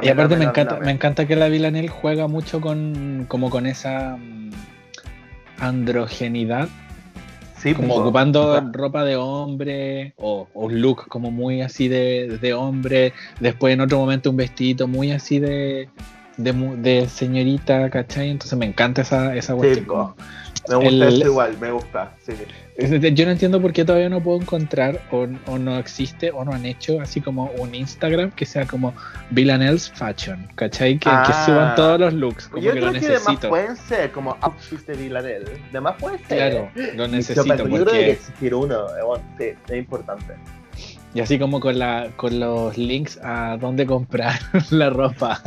y aparte me encanta, me encanta que la Villanelle juega mucho con como con esa mm, como pues, ocupando ropa de hombre o, un look como muy así de, hombre, después en otro momento un vestidito muy así de, de, señorita, ¿cachai? Entonces me encanta esa, esa cuestión. Me gusta eso igual, me gusta, sí. Yo no entiendo por qué todavía no puedo encontrar o, no existe o no han hecho así como un Instagram que sea como Villanelle's Fashion, ¿cachai? Que, ah, suban todos los looks, como yo que creo lo que necesito. pueden ser como outfits de Villanelle, demás pueden ser. Claro, lo necesito porque... Yo creo que existir uno, sí, es importante. Y así como con, la, con los links a dónde comprar *laughs* la ropa.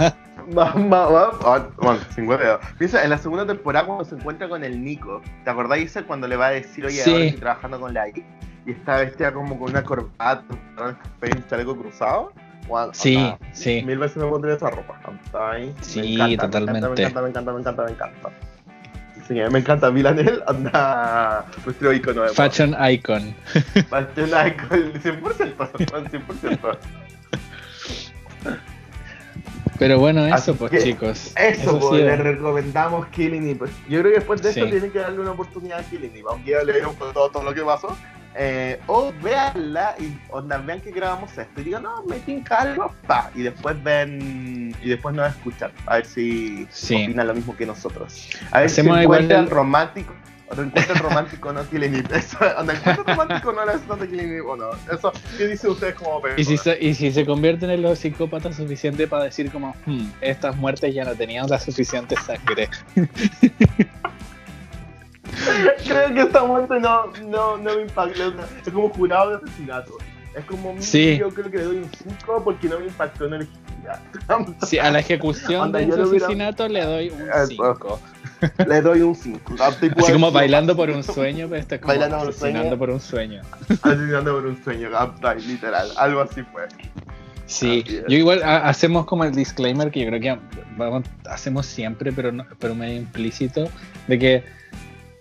Bueno, sin huevo. Piensa, en la segunda temporada cuando se encuentra con el Nico, ¿te acordáis cuando le va a decir, oye, ahora estoy trabajando con la I? Y está vestida como con una corbata, un chaleco cruzado. sí, sí. Mil veces me pondría esa ropa. Sí, totalmente. Me encanta, me encanta, me encanta, me encanta. Sí, me encanta Milanel, anda nuestro icono de Fashion icon. *laughs* Fashion icon, 100%, 100%. Pero bueno, eso Así pues que, chicos. Eso, sí pues, es. les recomendamos Killing Eve. Pues, yo creo que después de Sí. esto tienen que darle una oportunidad a Killing Eve. Aunque ya leyeron todo, todo lo que pasó. Eh, o véanla y onda, vean que grabamos esto y digan, no, me tinca algo, pa. Y después ven y después nos escuchan. A ver si Sí. opinan lo mismo que nosotros. A ver Hacemos si igual encuentran el- romántico. O no encuentran romántico no Killing Eve. *laughs* Eso, onda, encuentran romántico no es no de Killing Eve o no. Eso, ¿qué dicen ustedes como Y si, se, y si se convierten en los psicópatas suficiente para decir como, "Hmm, estas muertes ya no tenían la suficiente sangre. *laughs* Creo que esta muerte no, no, no me sea, Es como jurado de asesinato. Es como Sí. yo creo que le doy un 5 porque no me impactó en el Sí, a la ejecución de hubiera- asesinato le doy un Eso. 5. Le doy un 5. Así como bailando por un sueño, pero esto es como Bailando por un asesinando sueño. por un sueño. Asesinando por un sueño, Captain, literal. Algo así fue. Sí, yo igual ha- hacemos como el disclaimer que yo creo que vamos, hacemos siempre, pero no, pero medio implícito, de que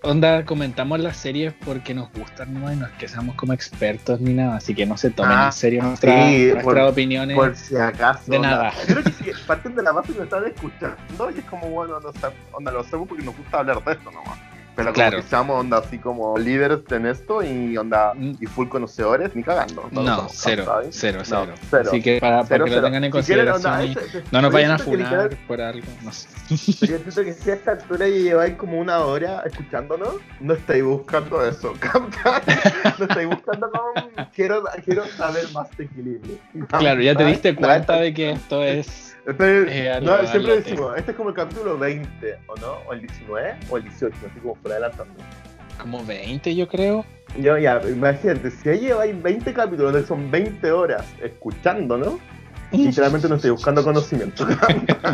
onda comentamos las series porque nos gustan, ¿no? Y no es que seamos como expertos ni nada, así que no se tomen Ah, en serio nuestra- sí, nuestras por- opiniones. Por si acaso. De nada. Creo que sí, parten de la base que nos están escuchando y es como, bueno, no sé, onda, lo hacemos porque nos gusta hablar de esto nomás. Pero como Claro. que seamos onda así como líderes en esto y onda Mm. y full conocedores, ni cagando. No, cero, ¿sabes? cero, No, cero. Así que para, para Cero, que lo tengan en Si quieren, consideración onda, y ese- ese- no nos vayan a funar por algo, no sé. *laughs* Yo siento que si a esta altura ya lleváis como una hora escuchándonos, no estáis buscando eso. *laughs* No estáis buscando como, quiero, quiero saber más de equilibrio. Claro, ya te diste cuenta de que esto es... Este- Eh, no, siempre decimos, este es como el capítulo 20, ¿o no? O el 19, o el 18, así como por adelantando. como 20 yo creo. Yo ya, imagínate, si ahí lleváis 20 capítulos, donde son 20 horas escuchando, ¿no? Literalmente no estoy buscando conocimiento.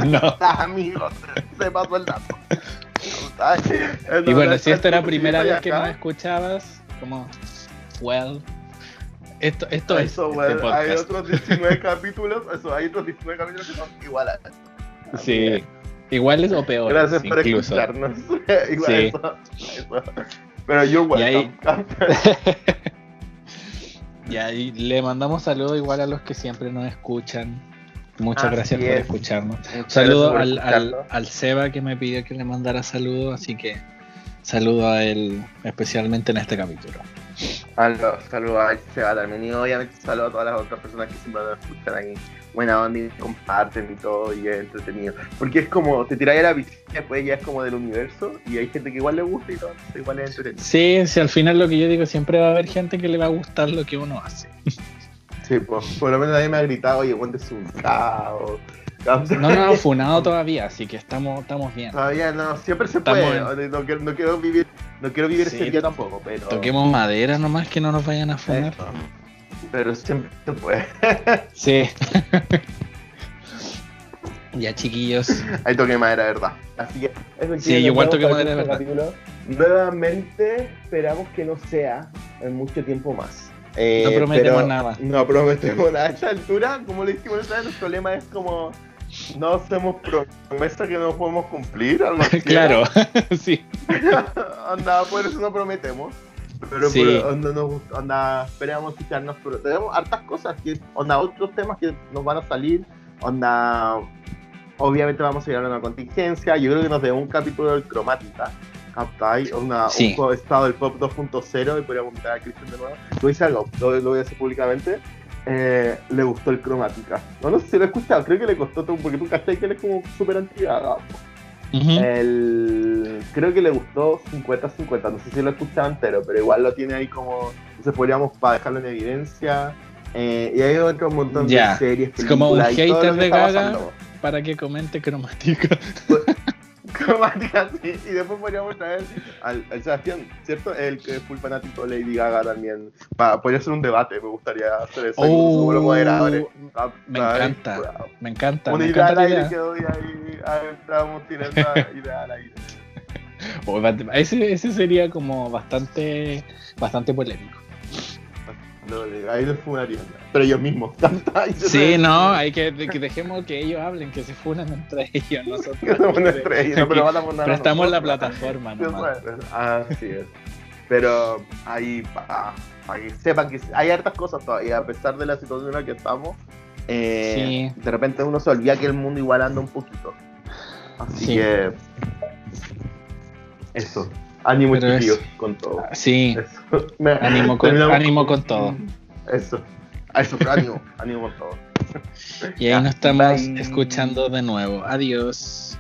no. Amigos, se pasó el dato. Y bueno, si esta era la primera vez vez que nos escuchabas, como, well, esto, esto es Eso, este bueno, hay otros 19 capítulos, eso, hay otros 19 capítulos que son iguales. Sí, iguales o peores, Gracias por escucharnos. *laughs* Igual Sí. eso, eso. Pero you're Y ahí- welcome. *laughs* Y ahí le mandamos saludos igual a los que siempre nos escuchan. Muchas Así gracias por es. escucharnos. Saludo al, al, al Seba que me pidió que le mandara saludos, así que saludo a él especialmente en este capítulo. Saludos, saludos a Seba también y obviamente saludos a todas las otras personas que siempre nos escuchan ahí. Buena onda y comparten y todo y es entretenido. Porque es como, te tiráis a la piscina y después ya es como del universo y hay gente que igual le gusta y todo, igual es entretenido. Sí, si al final lo que yo digo, siempre va a haber gente que le va a gustar lo que uno hace. Sí, pues, por lo menos nadie me ha gritado, oye, un caos. No nos han funado todavía, así que estamos, estamos bien. Todavía no, siempre se Estamos puede. No, quiero, no quiero vivir, no quiero vivir Sí, ese día tampoco, pero. Toquemos madera nomás que no nos vayan a funar. Eso. Pero siempre se puede. *laughs* Sí. *laughs* ya chiquillos. Ahí toqué madera, verdad. Así que, eso Sí, igual toqué madera, el verdad. capítulo. Nuevamente, esperamos que no sea en mucho tiempo más. Eh, No prometemos pero nada. No prometemos nada. A esta altura, como le dijimos otra vez, nuestro lema es como. No hacemos promesas que no podemos cumplir. Algo *laughs* claro, *laughs* sí. *laughs* onda, por eso no prometemos. Pero Sí. por- onda, nos gusta- onda, esperamos escucharnos. Pero tenemos hartas cosas, que, onda, otros temas que nos van a salir. Onda, obviamente vamos a ir a una contingencia. Yo creo que nos debe un capítulo del cromática. ¿Captai? Una, Sí. Un estado del pop 2.0 y podríamos invitar a Cristian de nuevo. Lo hice algo, lo, lo voy a decir públicamente. Eh, le gustó el cromática. No, no sé si lo he escuchado, creo que le costó todo, porque tú cachai que él es como súper antigado. Ujú. El, creo que le gustó 50-50, no sé si lo he escuchado entero, pero igual lo tiene ahí como. Entonces podríamos para dejarlo en evidencia. Eh, y hay otro montón de series. es como un hater de Gaga. pasando. Para que comente cromática. Cromática, *laughs* sí. Y después podríamos traer al, al Sebastián, ¿cierto? El que es full fanático de Lady Gaga también. Pa, podría ser un debate, me gustaría hacer eso. Oh, como me Ay, encanta. Me encanta. Una me idea encanta al la aire idea. que doy ahí. ahí Estamos tirando *laughs* idea al aire. Ese, ese sería como bastante bastante polémico. No, ahí los funarían. Pero ellos mismos. *laughs* Sí, no, hay que, que dejemos que ellos hablen, que se funan entre ellos. *laughs* Nosotros Que no, pero van a prestamos la plataforma nomás. Así es. Pero ahí, ah, ahí sepan que hay hartas cosas todavía, a pesar de la situación en la que estamos, eh, de repente uno se olvida que el mundo igual anda un poquito. Así que. Eso. Ánimo chiquillos con todo. Sí. *laughs* ánimo, *laughs* con, ánimo con todo. Eso. Eso, pero ánimo. *laughs* ánimo con todo. Y ahí nos estamos escuchando de nuevo. Adiós.